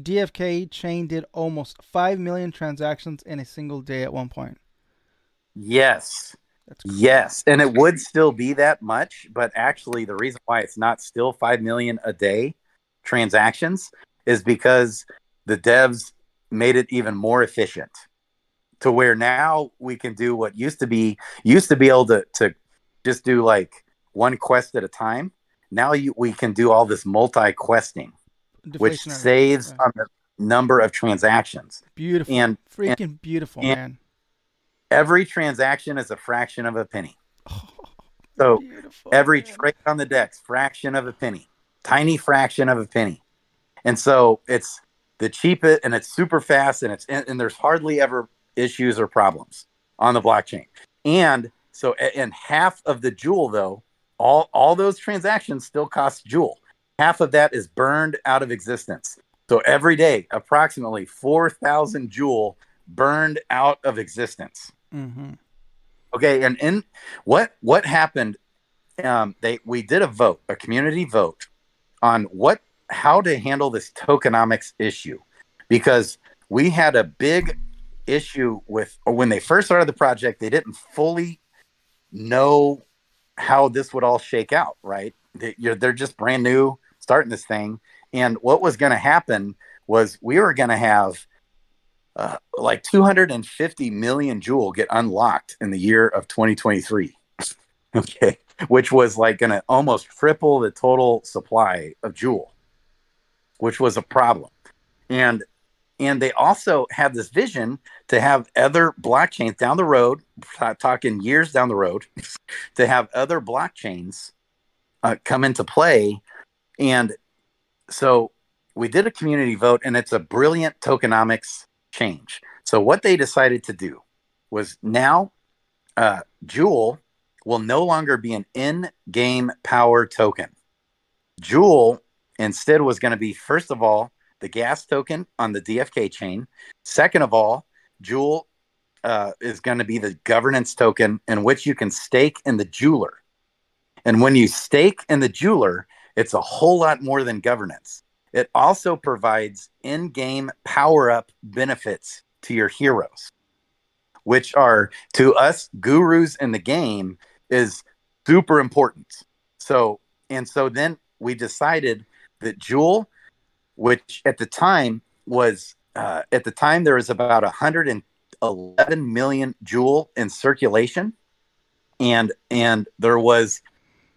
DFK chain did almost five million transactions in a single day at one point. Yes. That's Yes, and it would still be that much, but actually, the reason why it's not still five million a day transactions is because the devs made it even more efficient to where now we can do what used to be used to be able to to just do like one quest at a time. Now you, we can do all this multi questing, which saves Yeah. on the number of transactions. beautiful, and- freaking beautiful, and- man. Every transaction is a fraction of a penny. Oh, so Beautiful, every man. trade on the DEX, fraction of a penny, tiny fraction of a penny. And so it's the cheapest and it's super fast and it's and, and there's hardly ever issues or problems on the blockchain. And so and half of the jewel though, all all those transactions still cost jewel. Half of that is burned out of existence. So every day, approximately 4,000 jewel burned out of existence. Mhm. Okay, and in what what happened? Um, they we did a vote, a community vote, on what how to handle this tokenomics issue, because we had a big issue with or when they first started the project, they didn't fully know how this would all shake out. Right? They're just brand new, starting this thing, and what was going to happen was we were going to have uh, like 250 million jewel get unlocked in the year of 2023 okay which was like going to almost triple the total supply of jewel which was a problem and and they also had this vision to have other blockchains down the road ta- talking years down the road to have other blockchains uh, come into play and so we did a community vote and it's a brilliant tokenomics change. So what they decided to do was now uh, Jewel will no longer be an in-game power token. Jewel instead was going to be first of all the gas token on the DFK chain. Second of all, Jewel uh, is going to be the governance token in which you can stake in the jeweler. And when you stake in the jeweler, it's a whole lot more than governance. It also provides in game power up benefits to your heroes, which are to us gurus in the game is super important. So, and so then we decided that Jewel, which at the time was, uh, at the time there was about 111 million Jewel in circulation. And, and there was,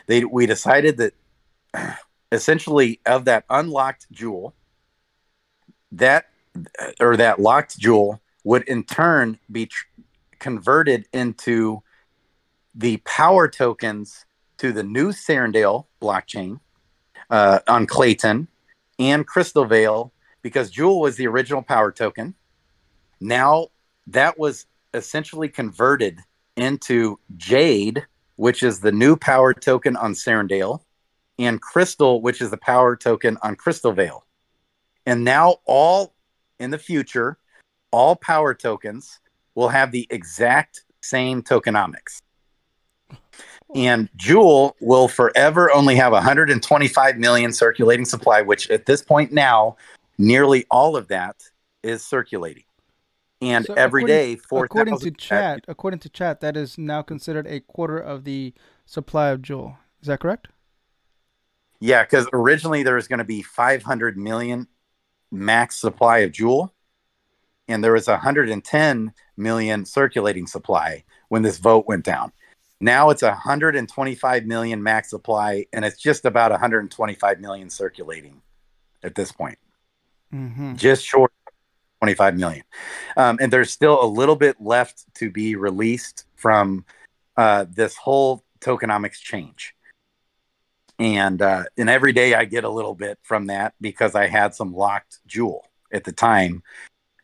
they, we decided that essentially of that unlocked jewel that or that locked jewel would in turn be tr- converted into the power tokens to the new Serendale blockchain uh, on Klaytn and Crystal Vale because Jewel was the original power token. Now that was essentially converted into Jade, which is the new power token on Serendale and Crystal, which is the power token on Crystal Vale. And now, all in the future, all power tokens will have the exact same tokenomics. And Jewel will forever only have 125 million circulating supply, which at this point now, nearly all of that is circulating. And So every according- four according to chat, according to chat, that is now considered a quarter of the supply of jewel. Is that correct? Yeah, because originally there was going to be 500 million max supply of Jewel, and there was 110 million circulating supply when this vote went down. Now it's 125 million max supply, and it's just about 125 million circulating at this point, Mm-hmm. just short of 25 million. Um, and there's still a little bit left to be released from uh, this whole tokenomics change and uh, and every day I get a little bit from that because I had some locked jewel at the time.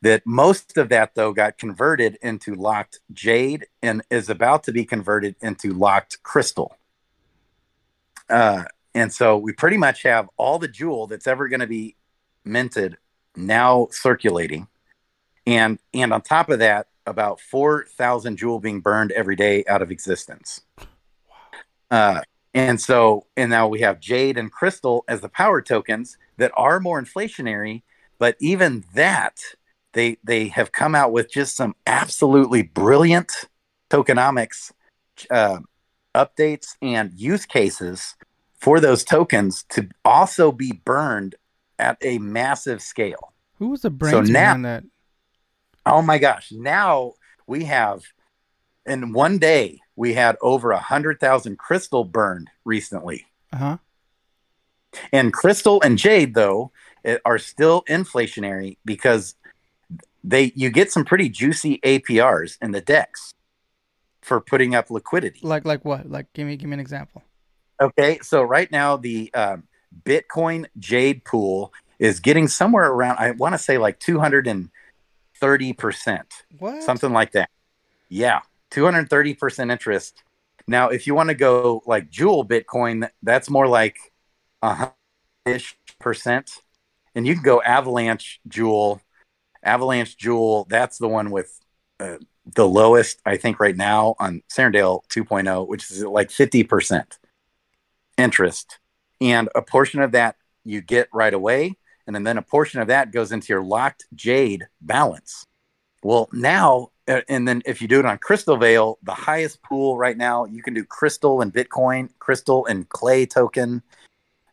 That most of that though got converted into locked jade and is about to be converted into locked crystal. Uh, and so we pretty much have all the jewel that's ever going to be minted now circulating, and and on top of that, about four thousand jewel being burned every day out of existence. Uh, and so, and now we have Jade and Crystal as the power tokens that are more inflationary, but even that, they they have come out with just some absolutely brilliant tokenomics uh, updates and use cases for those tokens to also be burned at a massive scale. Who was the brains now- behind that? Oh my gosh. Now we have, in one day, we had over a 100,000 crystal burned recently. Uh huh. And crystal and jade, though, are still inflationary because they you get some pretty juicy APRs in the DEX for putting up liquidity. Like like what? Like give me give me an example. Okay, so right now the um, Bitcoin Jade pool is getting somewhere around I want to say like 230 percent, something like that. Yeah, 230 percent interest. Now, if you want to go like Jewel Bitcoin, that's more like a ish percent, and you can go Avalanche Jewel, Avalanche Jewel. That's the one with uh, the lowest, I think, right now on Serendale 2.0, which is like 50 percent interest, and a portion of that you get right away, and then a portion of that goes into your locked Jade balance. Well, now, uh, and then if you do it on Crystal Vale, the highest pool right now, you can do Crystal and Bitcoin, Crystal and Clay token,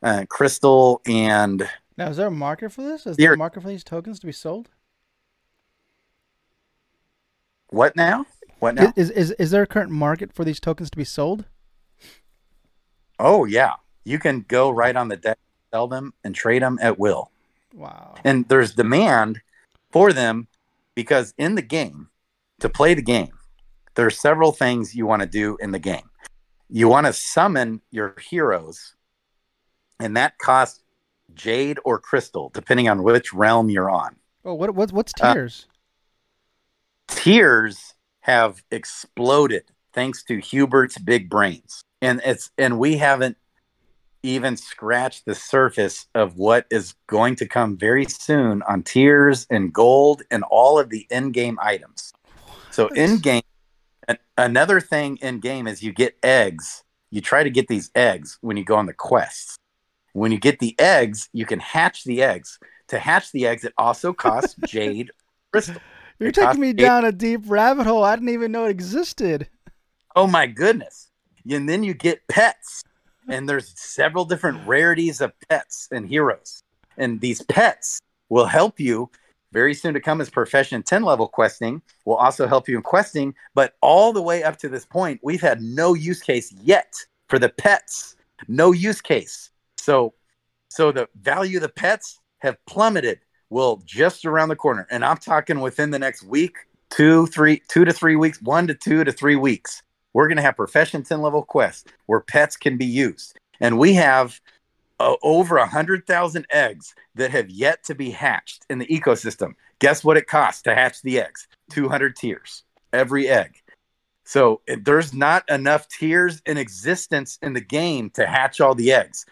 uh, Crystal and Now is there a market for this? Is there a market for these tokens to be sold? What now? What now? Is, is is there a current market for these tokens to be sold? Oh, yeah. You can go right on the deck, sell them, and trade them at will. Wow. and there's demand for them because in the game to play the game there are several things you want to do in the game you want to summon your heroes and that costs jade or crystal depending on which realm you're on Oh, what what's what's Uh, tears have exploded thanks to hubert's big brains. And it's and we haven't even scratched the surface of what is going to come very soon on tears and gold and all of the in-game items. So in-game another thing in game is you get eggs. You try to get these eggs when you go on the quests. When you get the eggs you can hatch the eggs. To hatch the eggs it also costs jade crystal You're taking me down a deep rabbit hole. I didn't even know it existed. Oh my goodness. And then you get pets. And there's several different rarities of pets and heroes. And these pets will help you very soon to come as profession 10 level questing, will also help you in questing. But all the way up to this point, we've had no use case yet for the pets. No use case. So so the value of the pets have plummeted. Well, just around the corner. And I'm talking within the next week, two, three, two to three weeks, one to two to three weeks we're going to have profession 10 level quests where pets can be used. And we have uh, over a hundred thousand eggs that have yet to be hatched in the ecosystem. Guess what it costs to hatch the eggs? 200 tears every egg. So it- there's not enough tears in existence in the game to hatch all the eggs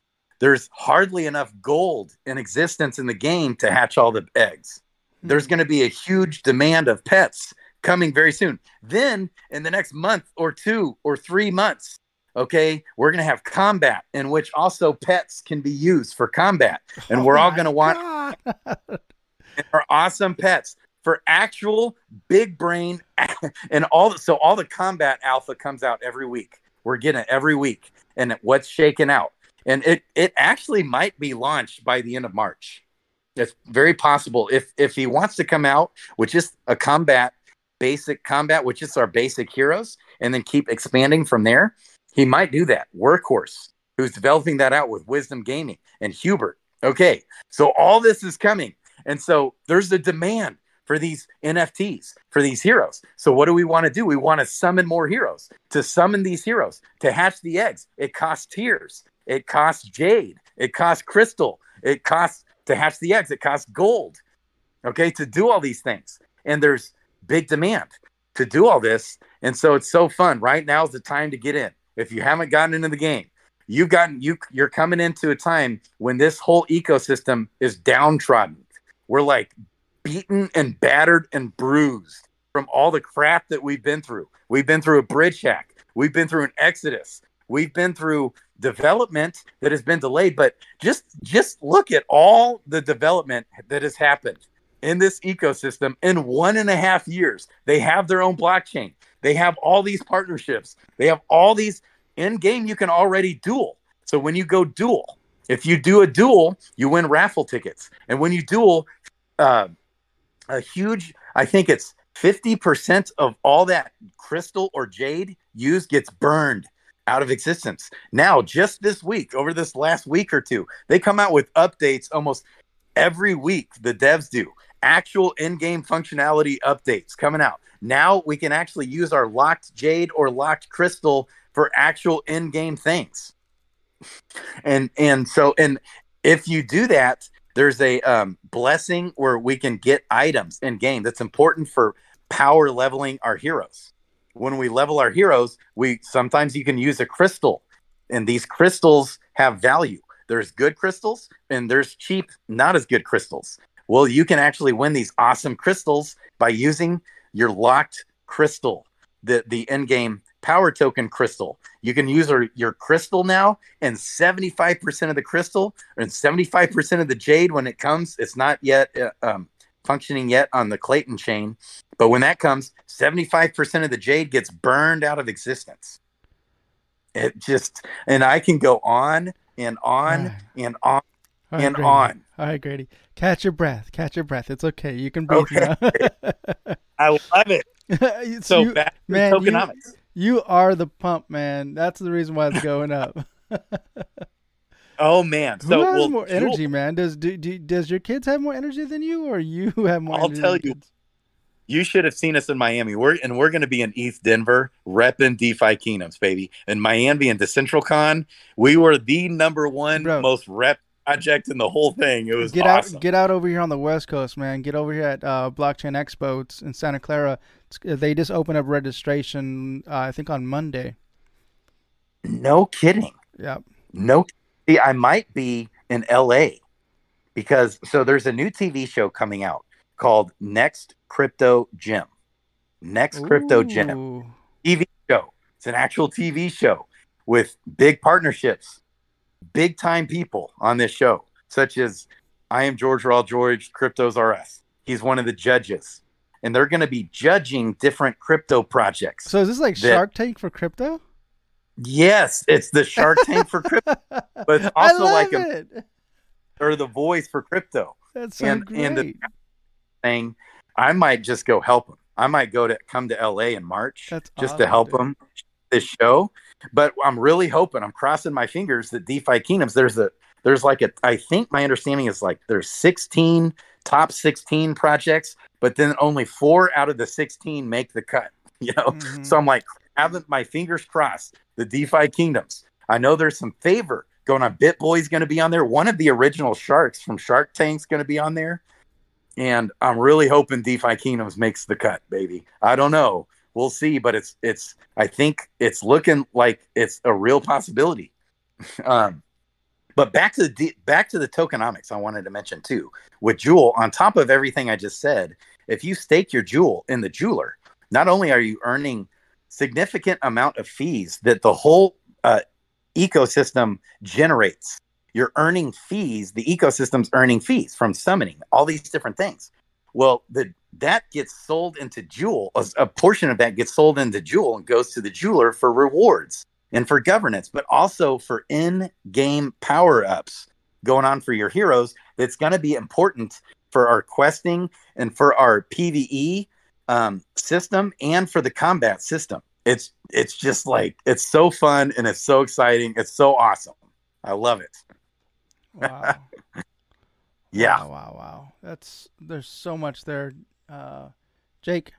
there's hardly enough gold in existence in the game to hatch all the eggs there's hmm. going to be a huge demand of pets coming very soon. Then in the next month or two or three months, okay, we're going to have combat in which also pets can be used for combat. And we're Oh all going to want our awesome pets for actual big brain and all the, so all the combat alpha comes out every week. We're getting it every week and what's shaken out. And it it actually might be launched by the end of March. It's very possible if if he wants to come out with just a combat basic combat, which is our basic heroes, and then keep expanding from there, he might do that. Workhorse, who's developing that out with Wisdom Gaming and Hubert. Okay, so all this is coming. And so there's a demand for these NFTs, for these heroes. So what do we want to do? We want to summon more heroes. To summon these heroes, to hatch the eggs, it costs tears. It costs jade. It costs crystal. It costs to hatch the eggs. It costs gold. Okay, to do all these things. And there's big demand to do all this. And so it's so fun. Right now is the time to get in. If you haven't gotten into the game, you've gotten you you're coming into a time when this whole ecosystem is downtrodden. We're like beaten and battered and bruised from all the crap that we've been through. We've been through a bridge hack. We've been through an exodus. We've been through development that has been delayed. But just just look at all the development that has happened in this ecosystem in one and a half years. They have their own blockchain. They have all these partnerships. They have all these in game. You can already duel. So when you go duel, If you do a duel, you win raffle tickets. And when you duel, uh, a huge, I think it's 50% of all that crystal or jade used gets burned out of existence. Now, just this week, over this last week or two, they come out with updates almost every week. The devs do actual in-game functionality updates coming out. Now we can actually use our locked jade or locked crystal for actual in-game things. And and so and if you do that, there's a um, blessing where we can get items in game that's important for power leveling our heroes. When we level our heroes, we sometimes you can use a crystal, and these crystals have value. There's good crystals and there's cheap, not as good crystals. Well, you can actually win these awesome crystals by using your locked crystal, the the end game power token crystal. You can use your, your crystal now, and 75% of the crystal and 75% of the jade when it comes, it's not yet uh, um, functioning yet on the Klaytn chain. But when that comes, 75% of the jade gets burned out of existence. It just, and I can go on and on ah. and on All right, and Grady. on. All right, Grady. Catch your breath. Catch your breath. It's okay. You can breathe Okay. now. I love it. It's So you, back to man, you- you are the pump, man. That's the reason why it's going up. Oh man. Who has well, more Jewel- energy, man? Does do, do does your kids have more energy than you, or you have more? I'll energy tell than you. kids? you should have seen us in Miami. We're and we're going to be in ETHDenver, repping DeFi Kingdoms, baby. In Miami and DecentralCon, we were the number one Bro. most rep project in the whole thing. It was Get awesome. out, get out over here on the West Coast, man. Get over here at uh, Blockchain Expo It's in Santa Clara. It's, they just opened up registration, uh, I think, on Monday. no kidding. Yep. No, see, I might be in LA because so there's a new TV show coming out called Next Crypto Gem. Next Crypto Gem. TV show. It's an actual TV show with big partnerships, big time people on this show, such as I am George Raw George, CryptosRUs. He's one of the judges. And they're going to be judging different crypto projects. So is this like That- Shark Tank for crypto? Yes, it's the Shark Tank for crypto, but also like a, it. or the voice for crypto. That's so and- great. and the- Thing, I might just go help him. I might go to come to LA in March That's just to help dude. them this show. But I'm really hoping, I'm crossing my fingers that DeFi Kingdoms, there's a there's like a I think my understanding is like there's 16 top 16 projects, but then only four out of the 16 make the cut. You know, Mhm. so I'm like having my fingers crossed. The DeFi Kingdoms. I know there's some favor going on. BitBoy's going to be on there. One of the original sharks from Shark Tank's going to be on there. And I'm really hoping DeFi Kingdoms makes the cut, baby. I don't know. We'll see, but it's it's I think it's looking like it's a real possibility. um, but back to the back to the tokenomics I wanted to mention too. With Jewel, on top of everything I just said, if you stake your Jewel in the jeweler, not only are you earning significant amount of fees that the whole uh, ecosystem generates. You're earning fees. The ecosystem's earning fees from summoning all these different things. Well, the that gets sold into Jewel. A, a portion of that gets sold into Jewel and goes to the jeweler for rewards and for governance, but also for in-game power-ups going on for your heroes. That's going to be important for our questing and for our PVE um, system and for the combat system. It's it's just like it's so fun and it's so exciting. It's so awesome. I love it. Wow. Yeah. Wow, wow, wow. That's there's so much there. Uh, Jake,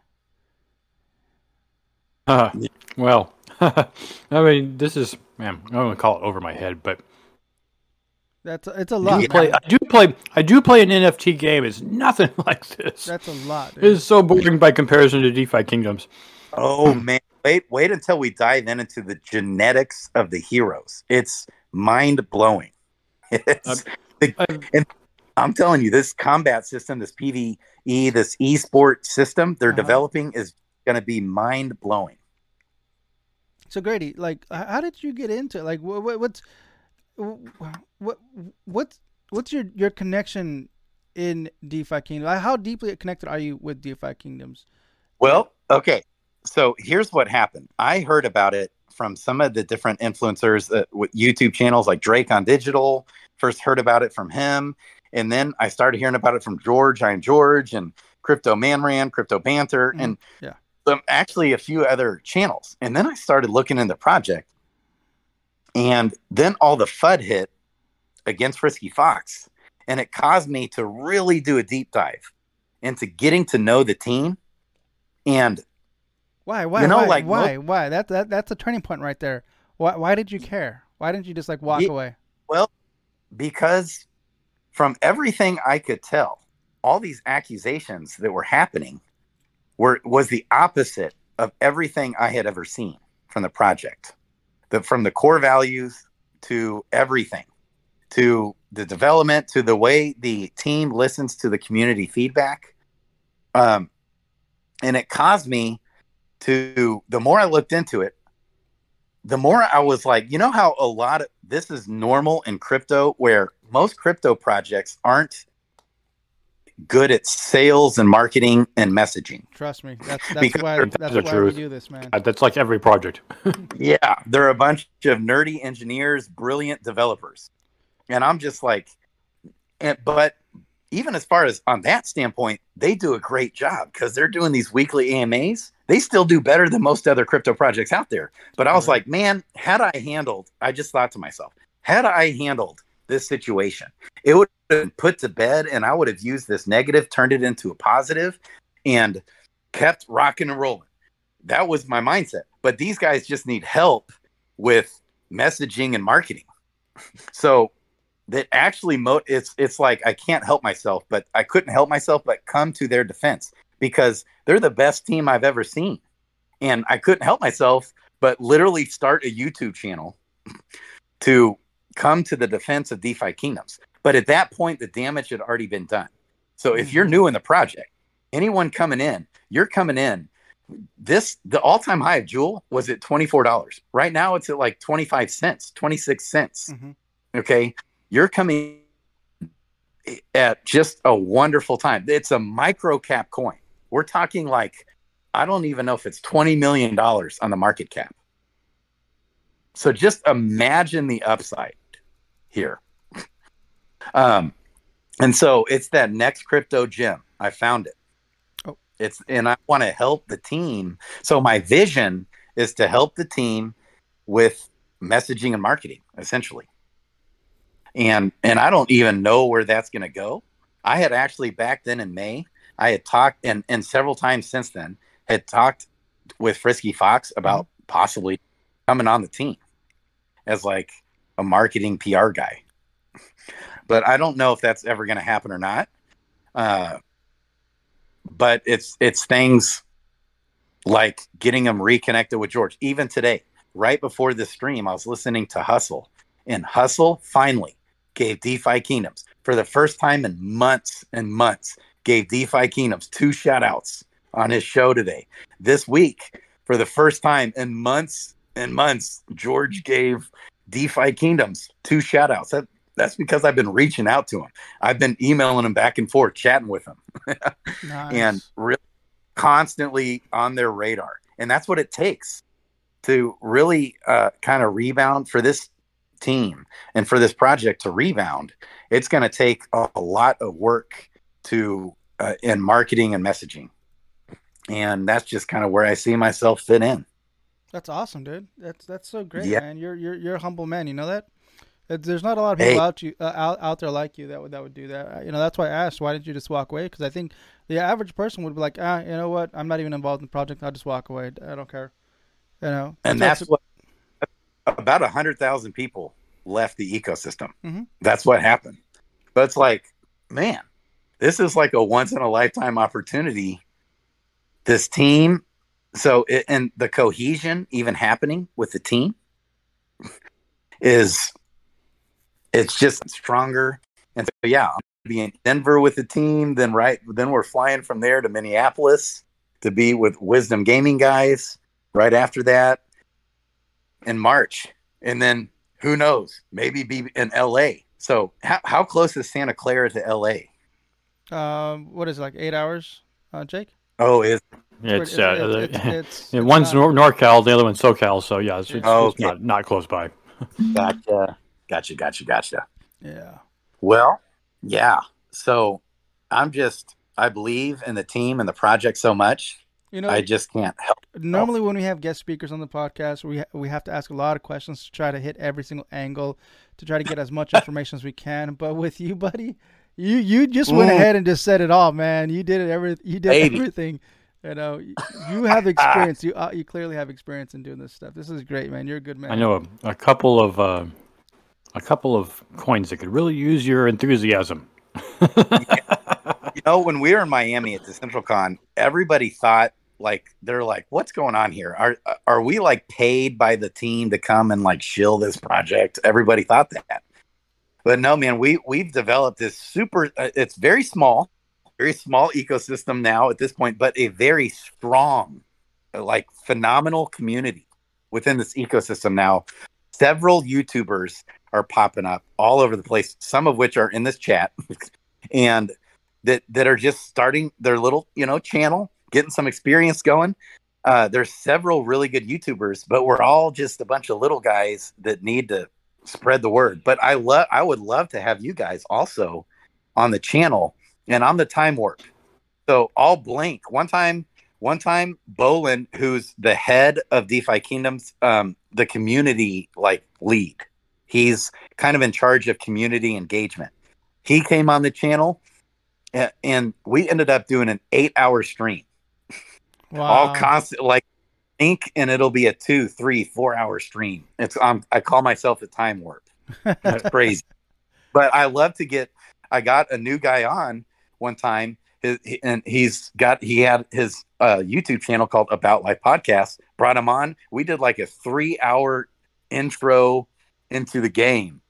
Uh, well, I mean, this is man. I don't want to call it over my head, but that's it's a I lot. do play. I do play. I do play an NFT game. It's nothing like this. That's a lot. It dude. is so boring by comparison to DeFi Kingdoms. Oh man, wait wait until we dive in into the genetics of the heroes. It's mind blowing. It's, I've- I'm telling you, this combat system, this PVE, this esport system they're Uh-huh. developing is going to be mind blowing. So Grady, like, how did you get into it? Like, what, what what's what what's what's your your connection in DeFi Kingdom? How deeply connected are you with DeFi Kingdoms? Well, okay. So here's what happened. I heard about it from some of the different influencers uh, with YouTube channels like Drake on Digital. First heard about it from him, and then I started hearing about it from George, I'm George, and Crypto Man Ran, Crypto Banter, Mm, and yeah. some actually a few other channels. And then I started looking in the project, and then all the FUD hit against Frisky Fox, and it caused me to really do a deep dive into getting to know the team. And Why? Why? You know, why? like why? why? That that that's a turning point right there. Why? Why did you care? Why didn't you just like walk Ye- away? Well, because from everything I could tell, all these accusations that were happening were was the opposite of everything I had ever seen from the project. The from the core values to everything, to the development, to the way the team listens to the community feedback. Um, and it caused me to the more I looked into it, the more I was like, you know how a lot of this is normal in crypto where most crypto projects aren't good at sales and marketing and messaging. Trust me. That's that's why that's that's the why truth. we do this, man. Uh, That's like every project. Yeah, they're a bunch of nerdy engineers, brilliant developers. And I'm just like and but even as far as on that standpoint, they do a great job because they're doing these weekly AMAs. They still do better than most other crypto projects out there. But I was Right. like, man, had I handled, I just thought to myself, had I handled this situation, it would have been put to bed and I would have used this negative, turned it into a positive, and kept rocking and rolling. That was my mindset. But these guys just need help with messaging and marketing. So that actually mo- it's it's like I can't help myself, but I couldn't help myself but come to their defense because they're the best team I've ever seen. And I couldn't help myself but literally start a YouTube channel to come to the defense of DeFi Kingdoms. But at that point, the damage had already been done. So if you're new in the project, anyone coming in, you're coming in. This the all-time high of Jewel was at $24. Right now it's at like 25 cents, 26 cents. Mhm. Okay. You're coming at just a wonderful time. It's a micro cap coin. We're talking like I don't even know if it's 20 million dollars on the market cap. So just imagine the upside here. Um, and so it's that next crypto gem. I found it. Oh. It's and I want to help the team. So my vision is to help the team with messaging and marketing, essentially. And and I don't even know where that's going to go. I had actually back then in May, I had talked and and several times since then had talked with Frisky Fox about possibly coming on the team as like a marketing PR guy. But I don't know if that's ever going to happen or not. Uh, but it's it's things like getting them reconnected with George. Even today, right before this stream, I was listening to Hustle, and Hustle finally gave DeFi Kingdoms for the first time in months and months. Gave DeFi Kingdoms two shout outs on his show today. This week, for the first time in months and months, George gave DeFi Kingdoms two shout outs. That, that's because I've been reaching out to him. I've been emailing him back and forth, chatting with him, Nice. and really constantly on their radar. And that's what it takes to really uh, kind of rebound for this team and for this project to rebound. It's going to take a, a lot of work to uh, in marketing and messaging. And that's just kind of where I see myself fit in. That's awesome, dude. That's that's so great, Yeah. man. You're you're you're a humble man. You know that. There's not a lot of people Hey. out you uh, out out there like you that would that would do that. You know that's why I asked. Why didn't you just walk away? Because I think the average person would be like, ah, you know what? I'm not even involved in the project. I'll just walk away. I don't care. You know. and So that's what about a hundred thousand people left the ecosystem. Mhm. That's what happened. But it's like, man, this is like a once in a lifetime opportunity. This team, so it, and the cohesion even happening with the team is it's just stronger. And so yeah, I'm gonna be in Denver with the team. Then right, then we're flying from there to Minneapolis to be with Wisdom Gaming guys. Right after that, in March, and then who knows? Maybe be in L.A. So how how close is Santa Clara to L.A.? Um, what is it like eight hours, uh, Jake? Oh, is It's, uh, it's- it's- it's- yeah, it's one's not- Nor- NorCal, the other one's SoCal. So yeah, it's, it's, Oh, it's okay. not not close by. Gotcha. Gotcha. Gotcha. Gotcha. Yeah. Well, yeah. So I'm just, I believe in the team and the project so much. You know, I just can't help. normally when we have guest speakers on the podcast, we ha- we have to ask a lot of questions to try to hit every single angle to try to get as much information as we can. But with you, buddy, you you just went Mm. ahead and just said it all, man. You did it every you did Baby. everything. You know, you- you have experience. You uh, you clearly have experience in doing this stuff. This is great, man. You're a good man. I know a, a couple of uh, a couple of coins that could really use your enthusiasm. You know, when we were in Miami at the Central Con, everybody thought like they're like, "What's going on here? Are are we like paid by the team to come and like shill this project?" Everybody thought that, but no, man. We we've developed this super. Uh, it's very small, very small ecosystem now at this point, but a very strong, like phenomenal community within this ecosystem now. Several YouTubers are popping up all over the place. Some of which are in this chat, and that that are just starting their little you know channel getting some experience going uh there's several really good youtubers but we're all just a bunch of little guys that need to spread the word but i love i would love to have you guys also on the channel and i'm the time warp. So i'll blink. One time one time bolin who's the head of defi kingdoms um the community like lead he's kind of in charge of community engagement. He came on the channel and we ended up doing an eight hour stream wow. all constant like ink and it'll be a two three four hour stream. It's um, i call myself a time warp. That's crazy. But i love to get i got a new guy on one time his, and he's got he had his uh, youtube channel called about life podcast brought him on. We did like a three hour intro into the game.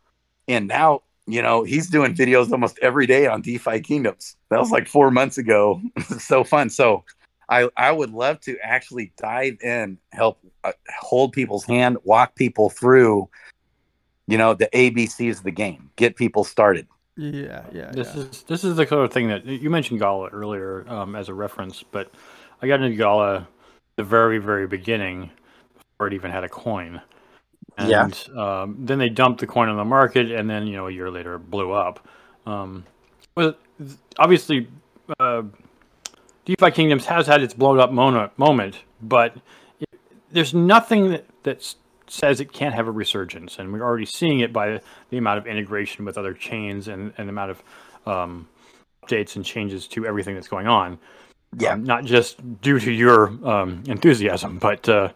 And now you know he's doing videos almost every day on defi kingdoms. That was like four months ago. So fun. So i i would love to actually dive in help uh, hold people's hand walk people through you know the abcs of the game get people started yeah, yeah. This yeah. is this is the sort of thing that you mentioned Gala earlier um, as a reference, but I got into Gala the very very beginning before it even had a coin. And Yeah. um, then they dumped the coin on the market, and then you know a year later it blew up. Um, well, obviously, uh, DeFi Kingdoms has had its blown up moment, moment but it, there's nothing that that's says it can't have a resurgence, and we're already seeing it by the amount of integration with other chains and, and the amount of um, updates and changes to everything that's going on. Yeah. Um, not just due to your um, enthusiasm, but uh,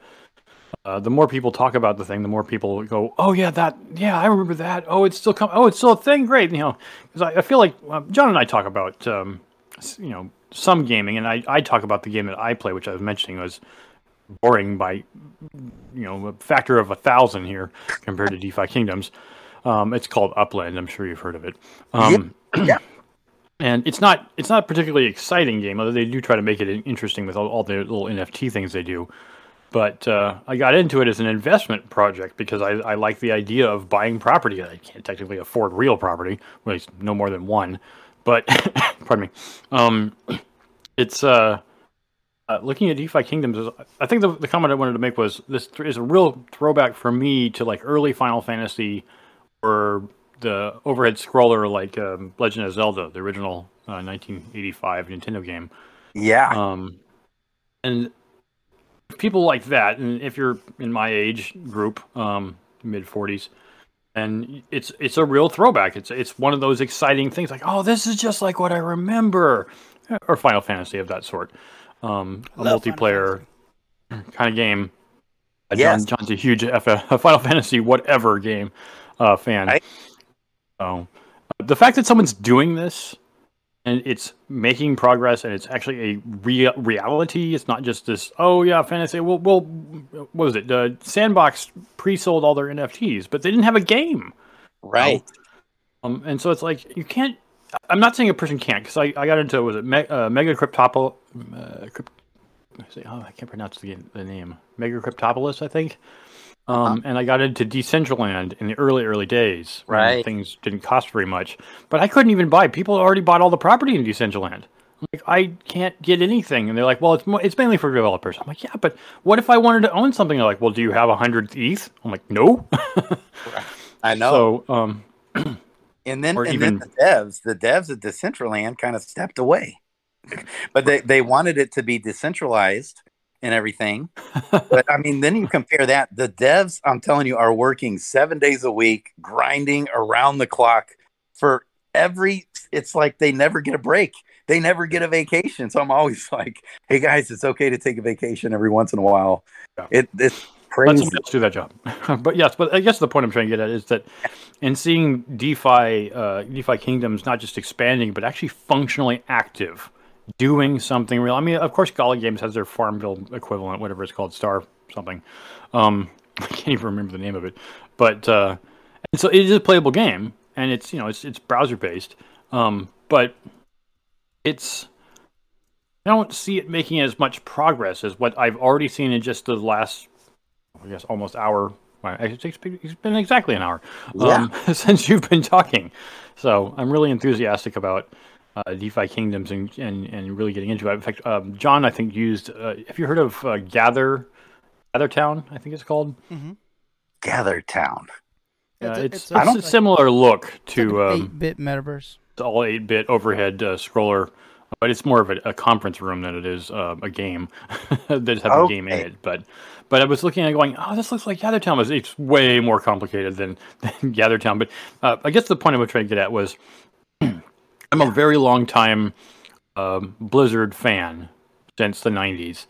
uh, the more people talk about the thing, the more people go, "Oh yeah, that yeah, I remember that. Oh, it's still coming. Oh, it's still a thing. Great." You know, because I, I feel like um, John and I talk about um, you know some gaming, and I, I talk about the game that I play, which I was mentioning was boring by you know a factor of a thousand here compared to DeFi Kingdoms. Um, it's called Upland. I'm sure you've heard of it. Um, yeah. And it's not it's not a particularly exciting game, although they do try to make it interesting with all, all the little NFT things they do. But uh, I got into it as an investment project because I, I like the idea of buying property. I can't technically afford real property, well, it's no more than one. But pardon me, um, it's uh, uh, looking at DeFi Kingdoms. Is, I think the, the comment I wanted to make was this th- is a real throwback for me to like early Final Fantasy or the overhead scroller like um, Legend of Zelda, the original uh, 1985 Nintendo game. yeah Um, and people like that, and if you're in my age group, um, mid 40s, and it's it's a real throwback. It's it's one of those exciting things, like oh, this is just like what I remember, or Final Fantasy of that sort, um, a Love multiplayer kind of game. Uh, Yes. John, John's a huge F- a Final Fantasy whatever game uh, fan. I- So uh, the fact that someone's doing this and it's making progress and it's actually a real reality. It's not just this. Oh yeah, fantasy. Well, well, what was it? Uh, Sandbox pre-sold all their NFTs, but they didn't have a game. right Um, and so it's like you can't. I'm not saying a person can't because I, I got into was it Me, uh, Mega Cryptopolis. Uh, crypt, say, oh, I can't pronounce the, the name. Mega Cryptopolis, I think. Um, and I got into Decentraland in the early early days. when Right. Things didn't cost very much, but I couldn't even buy. People already bought all the property in Decentraland. like, I can't get anything, and they're like, well, it's mo- it's mainly for developers. I'm like, yeah, but what if I wanted to own something? They're like, well, do you have a hundred ETH? I'm like, no. I know. So, um, and then and even- then the devs, the devs at Decentraland kind of stepped away, but they they wanted it to be decentralized and everything. but I mean, then you compare that. The devs, I'm telling you, are working seven days a week, grinding around the clock for every. It's like they never get a break. They never get a vacation. So I'm always like, "Hey guys, it's okay to take a vacation every once in a while." Yeah. It it's let crazy. somebody else do that job. but yes, but I guess the point I'm trying to get at is that in seeing DeFi, uh, DeFi kingdoms not just expanding, but actually functionally active, doing something real. I mean, of course, Gala Games has their Farmville equivalent, whatever it's called, Star something. Um, I can't even remember the name of it, but uh, and so it is a playable game, and it's you know it's it's browser based, um, but it's I don't see it making as much progress as what I've already seen in just the last, I guess, almost hour. It's it's been exactly an hour um, since you've been talking. So I'm really enthusiastic about uh, DeFi Kingdoms and, and, and really getting into it. In fact, um, John, I think, used, uh, have you heard of uh, Gather, Gather Town, I think it's called? Gather Town. Uh, It's a- it's it's a- it's a like- similar look It's like to an um, eight-bit metaverse. the all 8-bit overhead uh, scroller, but it's more of a, a conference room than it is uh, a game that has a game in it. But but I was looking at it going, oh, this looks like Gathertown. Was it's way more complicated than, than Gathertown. But uh, I guess the point I was trying to get at was, I'm a very long time um, Blizzard fan since the '90s,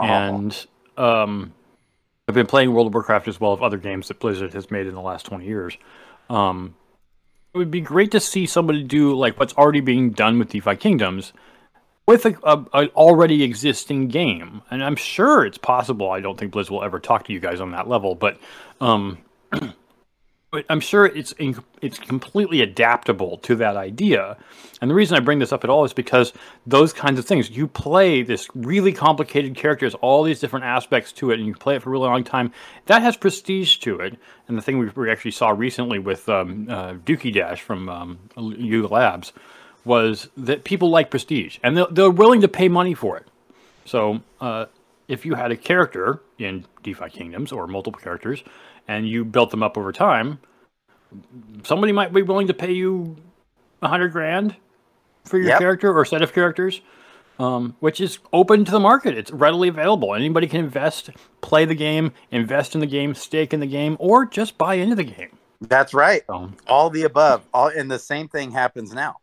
and um, I've been playing World of Warcraft as well as other games that Blizzard has made in the last 20 years. Um, it would be great to see somebody do like what's already being done with DeFi Kingdoms with a, a, an already existing game, and I'm sure it's possible. I don't think Blizz will ever talk to you guys on that level, but um, but I'm sure it's in, it's completely adaptable to that idea. And the reason I bring this up at all is because those kinds of things, you play this really complicated character, has all these different aspects to it, and you play it for a really long time. That has prestige to it. And the thing we we actually saw recently with um, uh, Dookie Dash from um, Yuga Labs was that people like prestige, and they're, they're willing to pay money for it. So uh, if you had a character in DeFi Kingdoms or multiple characters, and you built them up over time, somebody might be willing to pay you a hundred grand for your Yep. character or set of characters, um, which is open to the market. It's readily available. Anybody can invest, play the game, invest in the game, stake in the game, or just buy into the game. That's right. So, all the above all and the same thing happens now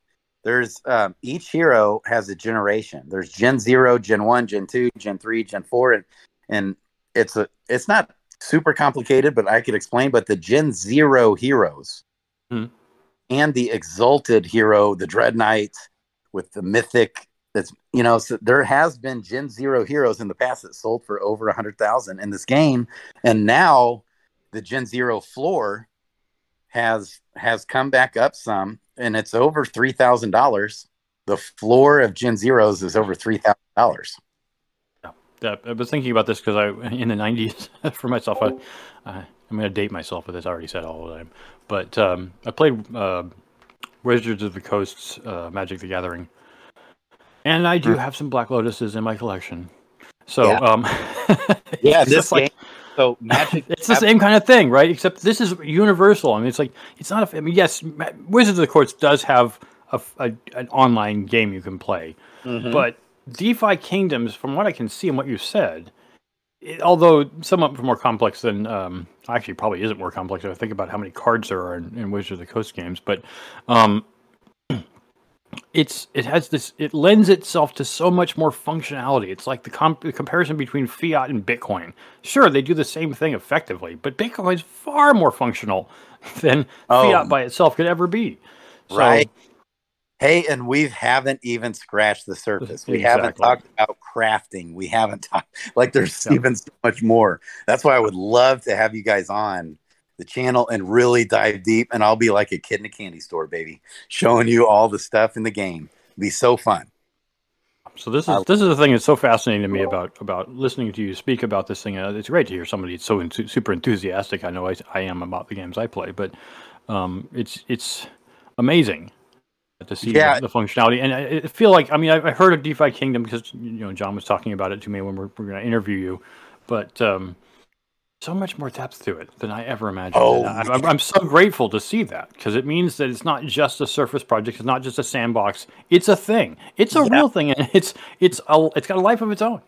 there's um, each hero has a generation there's gen 0 gen 1 gen 2 gen 3 gen 4 and and it's a it's not super complicated but i could explain but the gen 0 heroes Hmm. and the exalted hero the dread knight with the mythic that's you know so there has been gen 0 heroes in the past that sold for over a hundred thousand in this game and now the gen 0 floor has has come back up some and it's over three thousand dollars. The floor of Gen Zeros is over three thousand dollars. I was thinking about this because I, in the '90s, for myself, I, I, I'm going to date myself with this. I already said all the time, but um, I played uh, Wizards of the Coast's uh, Magic: The Gathering, and I do Hmm. have some Black Lotuses in my collection. So, Yeah. um, Yeah, this like- game. So Magic, it's the same kind of thing, right? Except this is universal. I mean, it's like it's not. A, I mean, yes, Wizards of the Coast does have a, a, an online game you can play, Mhm. but DeFi Kingdoms, from what I can see and what you said, it, although somewhat more complex than um, actually probably isn't more complex if I think about how many cards there are in, in Wizards of the Coast games, but um, it's it has this it lends itself to so much more functionality. It's like the, comp- the comparison between fiat and Bitcoin. Sure, they do the same thing effectively, but Bitcoin is far more functional than Oh. fiat by itself could ever be. So, right? Hey, and we haven't even scratched the surface. We haven't talked about crafting. We haven't talked like there's Yeah. even so much more. That's why I would love to have you guys on the channel and really dive deep. And I'll be like a kid in a candy store, baby, showing you all the stuff in the game. be so fun. So this is this is the thing that's so fascinating to me about about listening to you speak about this thing. Uh, it's great to hear somebody that's so enth- super enthusiastic. I know I, I am about the games I play, but um, it's it's amazing to see Yeah. the, the functionality. And I, I feel like I mean I, I heard of DeFi Kingdom because you know John was talking about it to me when we're, we're going to interview you, but um, so much more depth to it than I ever imagined. Oh, I, I'm, I'm so grateful to see that because it means that it's not just a surface project. It's not just a sandbox. It's a thing. It's a Yeah. real thing, and it's it's a, it's got a life of its own.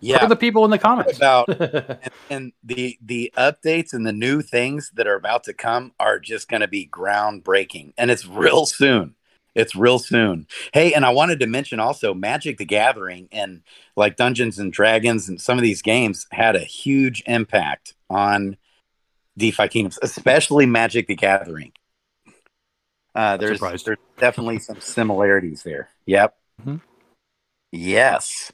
Yeah. For the people in the comments. about and, and the the updates and the new things that are about to come are just going to be groundbreaking and it's real soon it's real soon. Hey and i wanted to mention also magic the gathering and like dungeons and dragons and some of these games had a huge impact on defi kingdoms especially magic the gathering. Uh, there's, there's definitely some similarities there. Yep. Mhm. yes.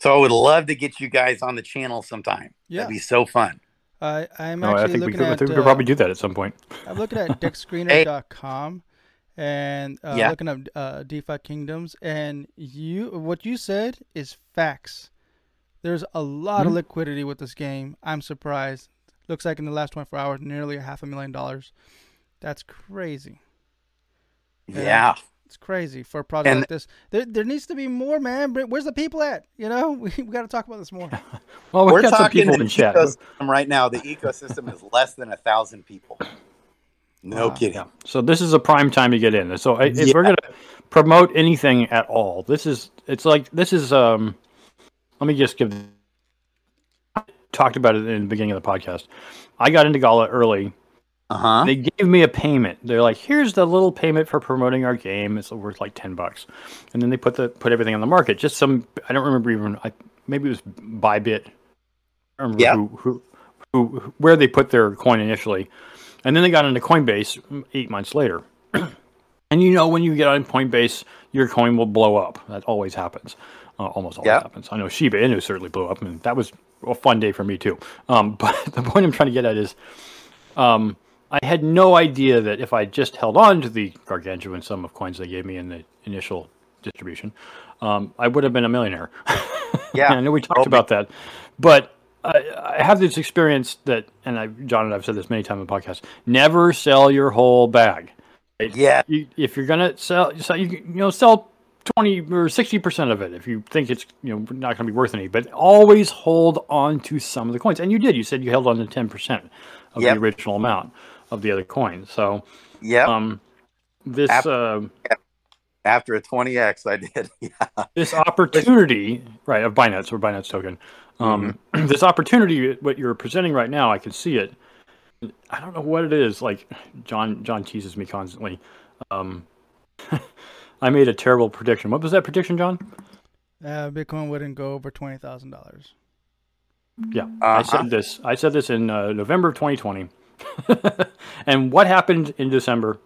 So i would love to get you guys on the channel sometime. Yeah, That'd be so fun. I, I'm No, actually I think we looking could, I at. think we could uh, probably do that at some point. I'm looking at dexscreener.com and uh, Yeah. looking up uh, DeFi Kingdoms, and you what you said is facts. There's a lot of Mhm. liquidity with this game. I'm surprised. Looks like in the last 24 hours, nearly a half a million dollars. That's crazy. Yeah. Yeah. It's crazy for a project And- like this. There, there needs to be more, man. Where's the people at? You know, we, we got to talk about this more. Well, we've We're got some talking people the in chat. ecosystem right now. The ecosystem is less than a thousand people. No Wow. kidding. Yeah. So this is a prime time to get in. So I- if Yeah. we're gonna promote anything at all, this is it's like this is um. Let me just give. Talked about it in the beginning of the podcast. I got into Gala early. Uh huh. They gave me a payment. They're like, "Here's the little payment for promoting our game. It's worth like ten bucks," and then they put the put everything on the market. Just some. I don't remember even. I maybe it was Bybit. I don't remember Yeah. who, who who where they put their coin initially, and then they got into Coinbase eight months later. and you know when you get on Coinbase, your coin will blow up. That always happens. Uh, almost always Yeah. happens. I know Shiba Inu certainly blew up, and that was a fun day for me too. Um, but the point I'm trying to get at is, um, I had no idea that if I just held on to the gargantuan sum of coins they gave me in the initial distribution, um, I would have been a millionaire. Yeah. I know we talked about that, but I, I have this experience that, and I, John and I've said this many times on the podcast: never sell your whole bag. Yeah. You, if you're gonna sell, sell you, you know, sell twenty or sixty percent of it if you think it's you know not gonna be worth any. But always hold on to some of the coins, and you did. You said you held on to ten percent of Yep. the original amount of the other coins. So, yeah, um, this Af- uh, After a 20x, I did. Yeah. this opportunity, right, of Binance or Binance token, um, this opportunity, what you're presenting right now, I can see it. I don't know what it is. Like John, John teases me constantly. Um, I made a terrible prediction. What was that prediction, John? Uh, Bitcoin wouldn't go over twenty thousand dollars. Yeah, I Uh-huh. said this. I said this in uh, November of 2020. and what happened in December?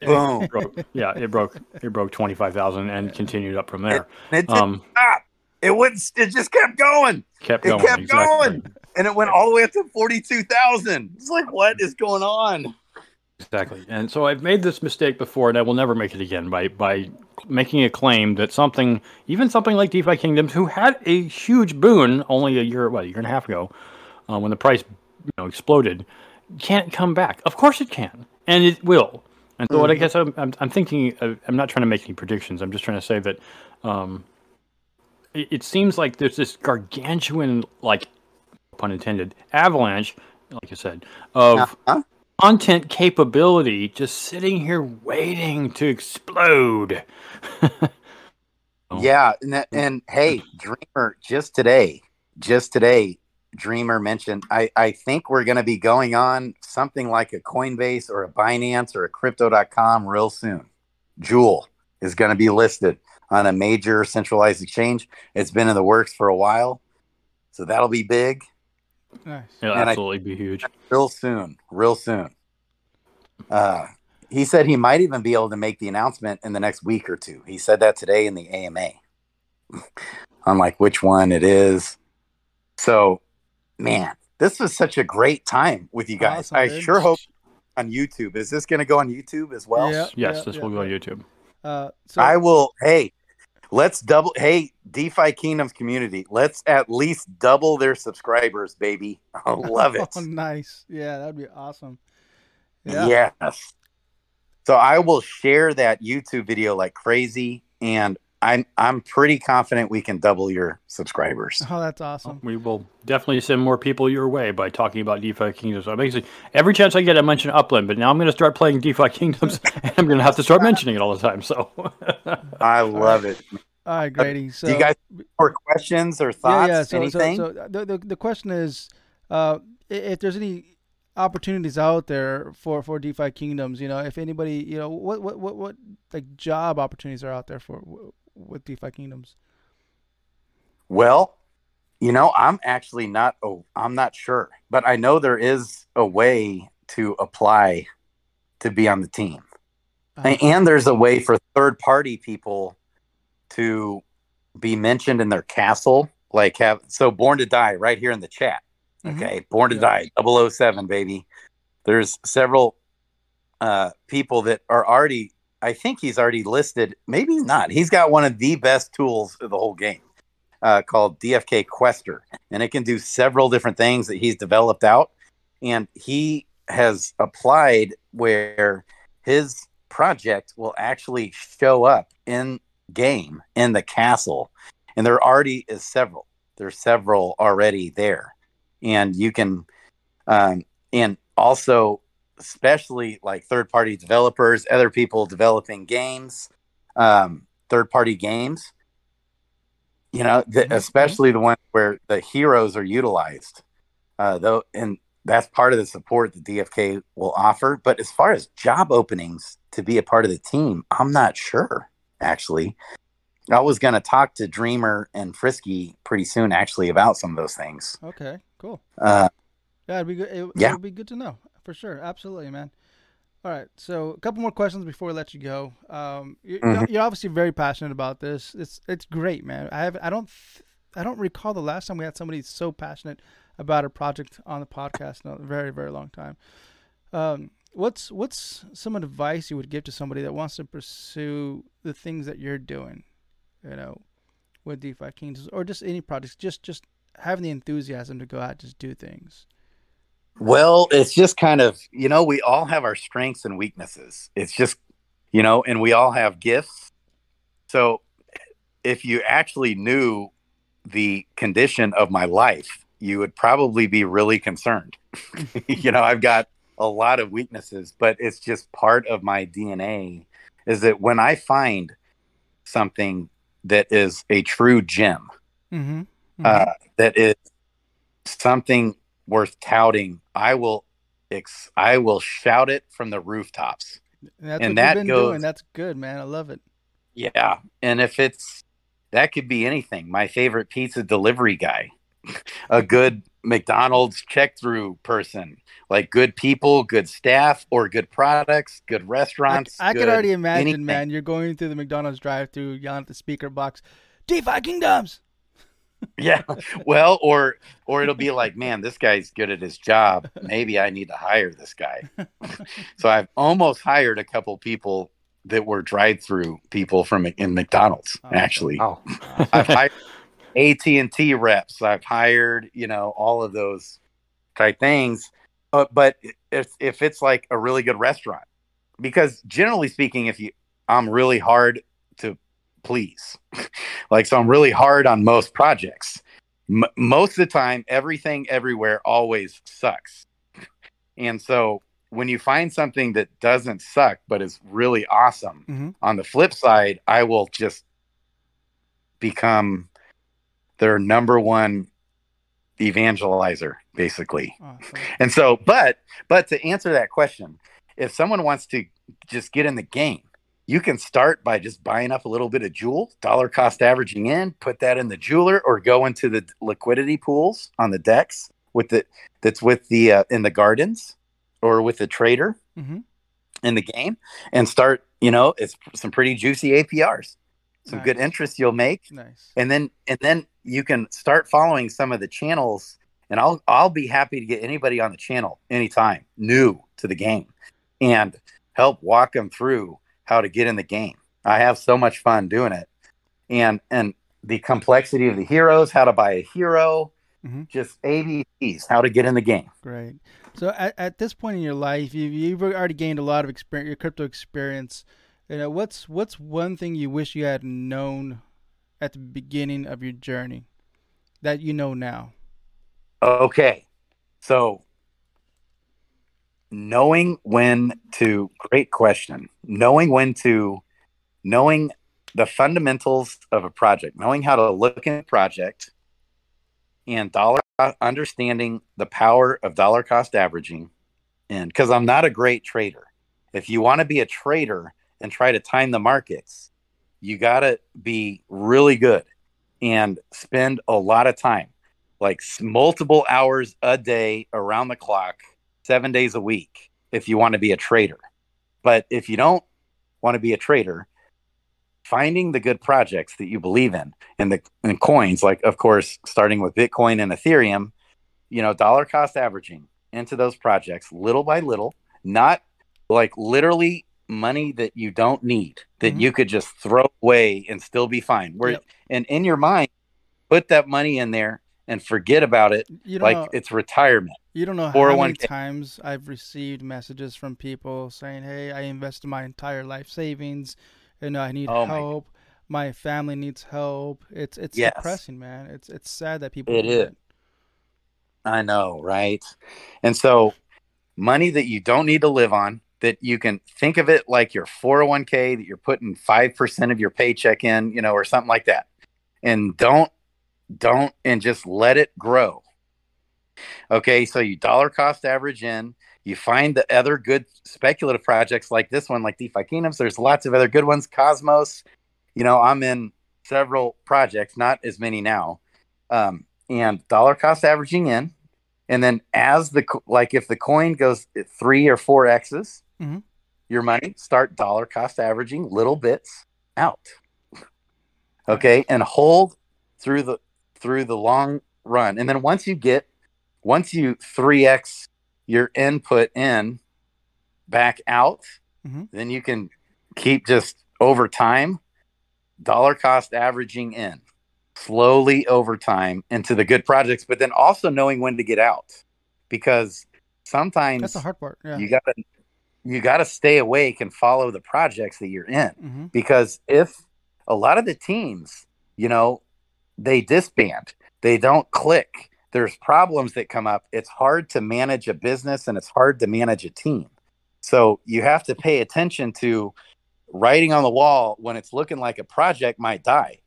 Boom. It broke, yeah, it broke. It broke 25,000 and continued up from there. And it Um, stop. It wouldn't. It just kept going, kept It going. kept exactly. going. and it went all the way up to 42,000. It's like, what is going on? Exactly. And so I've made this mistake before, and I will never make it again by by making a claim that something, even something like DeFi Kingdoms, who had a huge boon only a year, what, a year and a half ago, uh, when the price you know exploded, can't come back. Of course it can, and it will. And so what I guess I'm, I'm, I'm thinking, uh, I'm not trying to make any predictions. I'm just trying to say that um, it, seems like there's this gargantuan, like, pun intended, avalanche, like you said, of Uh-huh. content capability just sitting here waiting to explode. Yeah, and that, and hey, Dreamer, just today, just today, Dreamer mentioned I I think we're going to be going on something like a Coinbase or a Binance or a Crypto.com real soon. Jewel is going to be listed on a major centralized exchange. It's been in the works for a while, so that'll be big Nice. It'll And I- absolutely be huge. real soon, real soon. Uh, he said he might even be able to make the announcement in the next week or two. He said that today in the AMA on like which one it is. So, man, this was such a great time with you guys. Awesome, I dude. sure hope on YouTube. Is this going to go on YouTube as well? Yeah. Yes, this yeah, will go on. YouTube. Uh, so I will. Hey, let's double. Hey, DeFi Kingdoms community, let's at least double their subscribers, baby. I love it. Oh, nice. Yeah, that'd be awesome. Yeah. Yes. So I will share that YouTube video like crazy, and I'm I'm pretty confident we can double your subscribers. Oh, that's awesome. We will definitely send more people your way by talking about DeFi Kingdoms. So basically, every chance I get, I mention Upland, but now I'm going to start playing DeFi Kingdoms, and I'm going to have to start mentioning it all the time. So I love it. All right, Grady. So Do you guys have more questions or thoughts? yeah, yeah. So, so, anything? so the, the the question is, uh, if there's any opportunities out there for for DeFi Kingdoms, you know, if anybody, you know, what what what what like job opportunities are out there for with DeFi Kingdoms? Well, you know, I'm actually not. Oh, I'm not sure, but I know there is a way to apply to be on the team, Uh, and, there's a way for third party people to be mentioned in their castle. Like have so Born to Die right here in the chat. Mhm. Okay, Born to Yeah. Die 007, baby. There's several uh, people that are already. I think he's already listed. Maybe not. He's got one of the best tools of the whole game uh, called DFK Quester, and it can do several different things that he's developed out. And he has applied where his project will actually show up in game in the castle, and there already is several. There's several already there, and you can, um, and also especially like third party developers, other people developing games, um, third party games you know, the, Mhm. especially the one where the heroes are utilized. Uh, though, and that's part of the support that DFK will offer. But as far as job openings to be a part of the team, I'm not sure. Actually, I was going to talk to Dreamer and Frisky pretty soon, actually, about some of those things. Okay, cool. Uh, Yeah, it'd be good. It, Yeah. it would be good to know for sure. Absolutely, man. All right, so a couple more questions before we let you go. Um, you, Mhm. you're obviously very passionate about this. It's it's great, man. I have I don't th- I don't recall the last time we had somebody so passionate about a project on the podcast in a very very long time. Um, what's what's some advice you would give to somebody that wants to pursue the things that you're doing, you know, with DeFi Kings or just any projects, just just having the enthusiasm to go out and just do things. Well, it's just kind of, you know, we all have our strengths and weaknesses. It's just, you know, and we all have gifts. So if you actually knew the condition of my life, you would probably be really concerned. you know, I've got a lot of weaknesses, but it's just part of my DNA is that when I find something that is a true gem, Mm-hmm. uh, that is something worth touting, I will ex- I will shout it from the rooftops. And that's And what that goes- doing. That's good, man. I love it. Yeah, and if it's that could be anything. My favorite pizza delivery guy, a good McDonald's check through person, like good people, good staff, or good products, good restaurants. I could good already imagine, anything. man. You're going through the McDonald's drive-through, yelling at the speaker box, "DeFi Kingdoms." Yeah, well, or or it'll be like, man, this guy's good at his job. Maybe I need to hire this guy. so I've almost hired a couple people that were drive-through people from in McDonald's. Oh, Actually, wow. I've hired AT and T reps. I've hired, you know, all of those type things. But but if if it's like a really good restaurant, because generally speaking, if you, I'm really hard to please. like so, I'm really hard on most projects. M- most of the time, everything everywhere always sucks. And so when you find something that doesn't suck but is really awesome, Mhm. on the flip side, I will just become their number one evangelizer, basically. Awesome. And so, but but to answer that question, if someone wants to just get in the game, you can start by just buying up a little bit of jewel, dollar cost averaging in, put that in the jeweler, or go into the liquidity pools on the DEX with the that's with the uh, in the gardens or with the trader hmm in the game and start. You know, it's some pretty juicy APRs, some good interest you'll make Nice. and then and then you can start following some of the channels and i'll i'll be happy to get anybody on the channel anytime new to the game and help walk them through how to get in the game i have so much fun doing it and and the complexity of the heroes how to buy a hero Mhm. just abcs how to get in the game Great. So at, at this point in your life, you've, you've already gained a lot of experience, your crypto experience. You know, what's what's one thing you wish you had known at the beginning of your journey that you know now? Okay. So knowing when to great question. Knowing when to knowing the fundamentals of a project, knowing how to look at a project and dollar uh, understanding the power of dollar cost averaging and because I'm not a great trader. If you want to be a trader and try to time the markets, you got to be really good and spend a lot of time, like multiple hours a day around the clock, seven days a week, if you want to be a trader. But if you don't want to be a trader, finding the good projects that you believe in and the and coins, like of course, starting with Bitcoin and Ethereum, you know, dollar cost averaging into those projects little by little, not like literally money that you don't need that mm-hmm. you could just throw away and still be fine. Where yep. and in your mind, put that money in there and forget about it like know, it's retirement. You don't know how many oh times I've received messages from people saying, "Hey, I invested my entire life savings, and I need oh help. My, my, family needs help." It's it's yes. depressing, man. It's it's sad that people. It is. It. I know, right? And so, money that you don't need to live on, that you can think of it like your 401k that you're putting 5% of your paycheck in, you know, or something like that. And don't, don't, and just let it grow. Okay. So you dollar cost average in, you find the other good speculative projects like this one, like DeFi Kingdoms. There's lots of other good ones. Cosmos, you know, I'm in several projects, not as many now. Um, and dollar cost averaging in. And then as the, like if the coin goes three or four X's, mm-hmm. your money, start dollar cost averaging little bits out. Okay, and hold through the through the long run. And then once you get once you 3x your input in back out, mm-hmm. then you can keep just over time dollar cost averaging in slowly over time into the good projects, but then also knowing when to get out because sometimes that's the hard part. Yeah. You gotta you got to stay awake and follow the projects that you're in mm-hmm. because if a lot of the teams, you know, they disband, they don't click, there's problems that come up. It's hard to manage a business and it's hard to manage a team. So you have to pay attention to writing on the wall when it's looking like a project might die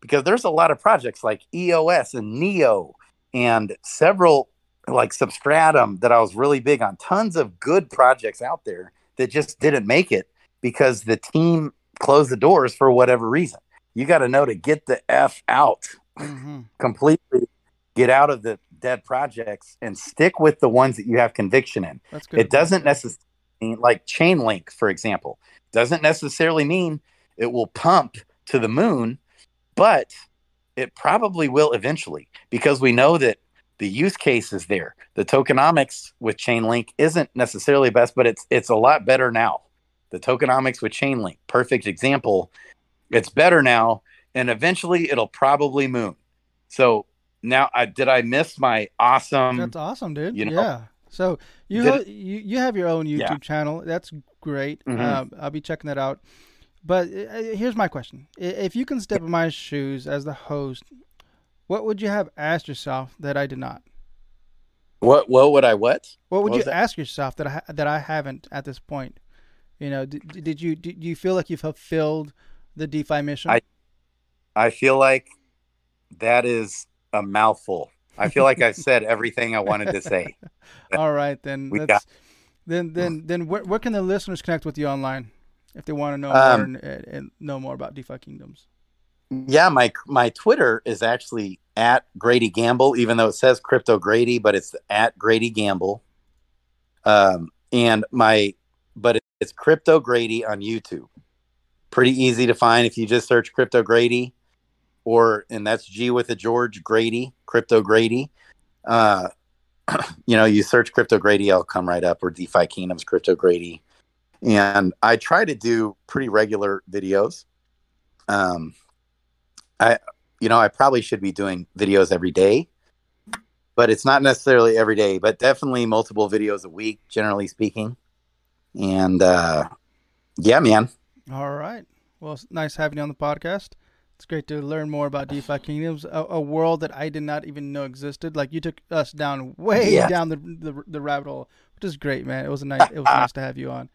because there's a lot of projects like EOS and NEO and several like Substratum that I was really big on. Tons of good projects out there that just didn't make it because the team closed the doors for whatever reason. You got to know to get the F out mm-hmm. completely, get out of the dead projects and stick with the ones that you have conviction in. That's good. It doesn't necessarily mean like Chainlink, for example, doesn't necessarily mean it will pump to the moon, but it probably will eventually because we know that the use case is there. The tokenomics with Chainlink isn't necessarily best, but it's it's a lot better now. The tokenomics with Chainlink, perfect example. It's better now, and eventually it'll probably moon. So now, I did I miss my awesome? That's awesome, dude. You know, yeah. So you ho- you you have your own YouTube yeah. channel. That's great. Mm-hmm. Um, I'll be checking that out. But uh, here's my question: If you can step in my shoes as the host what would you have asked yourself that I did not? What what would I what? What would what you ask yourself that I that I haven't at this point? You know, did, did you did you feel like you've fulfilled the DeFi mission? I I feel like that is a mouthful. I feel like I've said everything I wanted to say. All right, then. We got... Then then then where, where can the listeners connect with you online if they want to know um, more and, and know more about DeFi Kingdoms? Yeah, my my Twitter is actually at Grady Gamble, even though it says Crypto Grady, but it's at Grady Gamble. Um, and my, but it's Crypto Grady on YouTube. Pretty easy to find if you just search Crypto Grady, or and that's G with a George Grady, Crypto Grady. Uh, you know, you search Crypto Grady, I'll come right up, or DeFi Kingdoms Crypto Grady. And I try to do pretty regular videos. Um, I, you know, I probably should be doing videos every day, but it's not necessarily every day, but definitely multiple videos a week, generally speaking. And uh, yeah, man. All right. Well, it's nice having you on the podcast. It's great to learn more about DeFi Kingdoms, a, a world that I did not even know existed. Like you took us down way Yeah. down the, the the rabbit hole, which is great, man. It was a nice it was nice to have you on.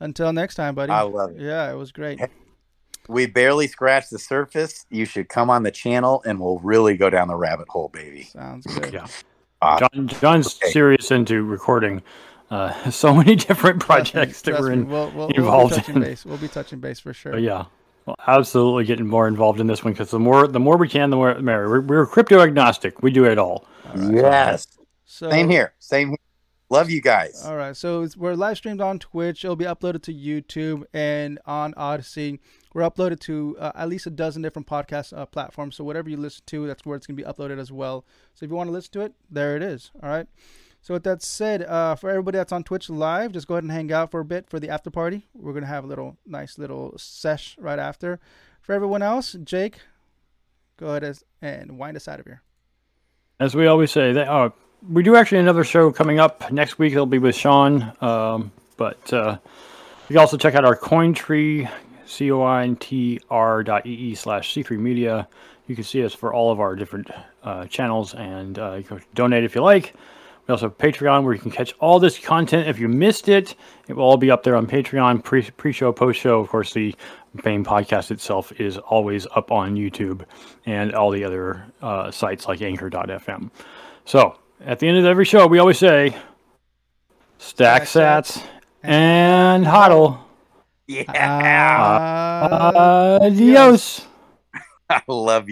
Until next time, buddy. I love it. Yeah, it was great. We barely scratched the surface. You should come on the channel and we'll really go down the rabbit hole, baby. Sounds good. Yeah. John, John's Okay. serious into recording uh, so many different Trust me, projects that trust we're me. in. We'll, we'll, involved we'll be touching in. base. We'll be touching base for sure. But yeah, well, absolutely getting more involved in this one because the more the more we can, the more the merrier. We're, we're crypto agnostic. We do it all. All right. yes. So, Same here. Same here. Love you guys. All right, so it's, we're live streamed on Twitch. It'll be uploaded to YouTube and on Odysee. We're uploaded to uh, at least a dozen different podcast uh, platforms. So whatever you listen to, that's where it's gonna be uploaded as well. So if you want to listen to it, there it is. All right. So with that said, uh, for everybody that's on Twitch live, just go ahead and hang out for a bit for the after party. We're gonna have a little nice little sesh right after. For everyone else, Jake, go ahead and wind us out of here. As we always say, uh, we do actually another show coming up next week. It'll be with Sean. Um, but uh, you can also check out our CoinTree, C O I N T R dot E E slash C3 Media. You can see us for all of our different uh, channels and uh, you can donate if you like. We also have Patreon where you can catch all this content. If you missed it, it will all be up there on Patreon, pre pre show, post show. Of course, the main podcast itself is always up on YouTube and all the other uh, sites like Anchor.fm. So, at the end of every show, we always say stack Stack sats and hodl. Yeah. Uh, Adios. I love you.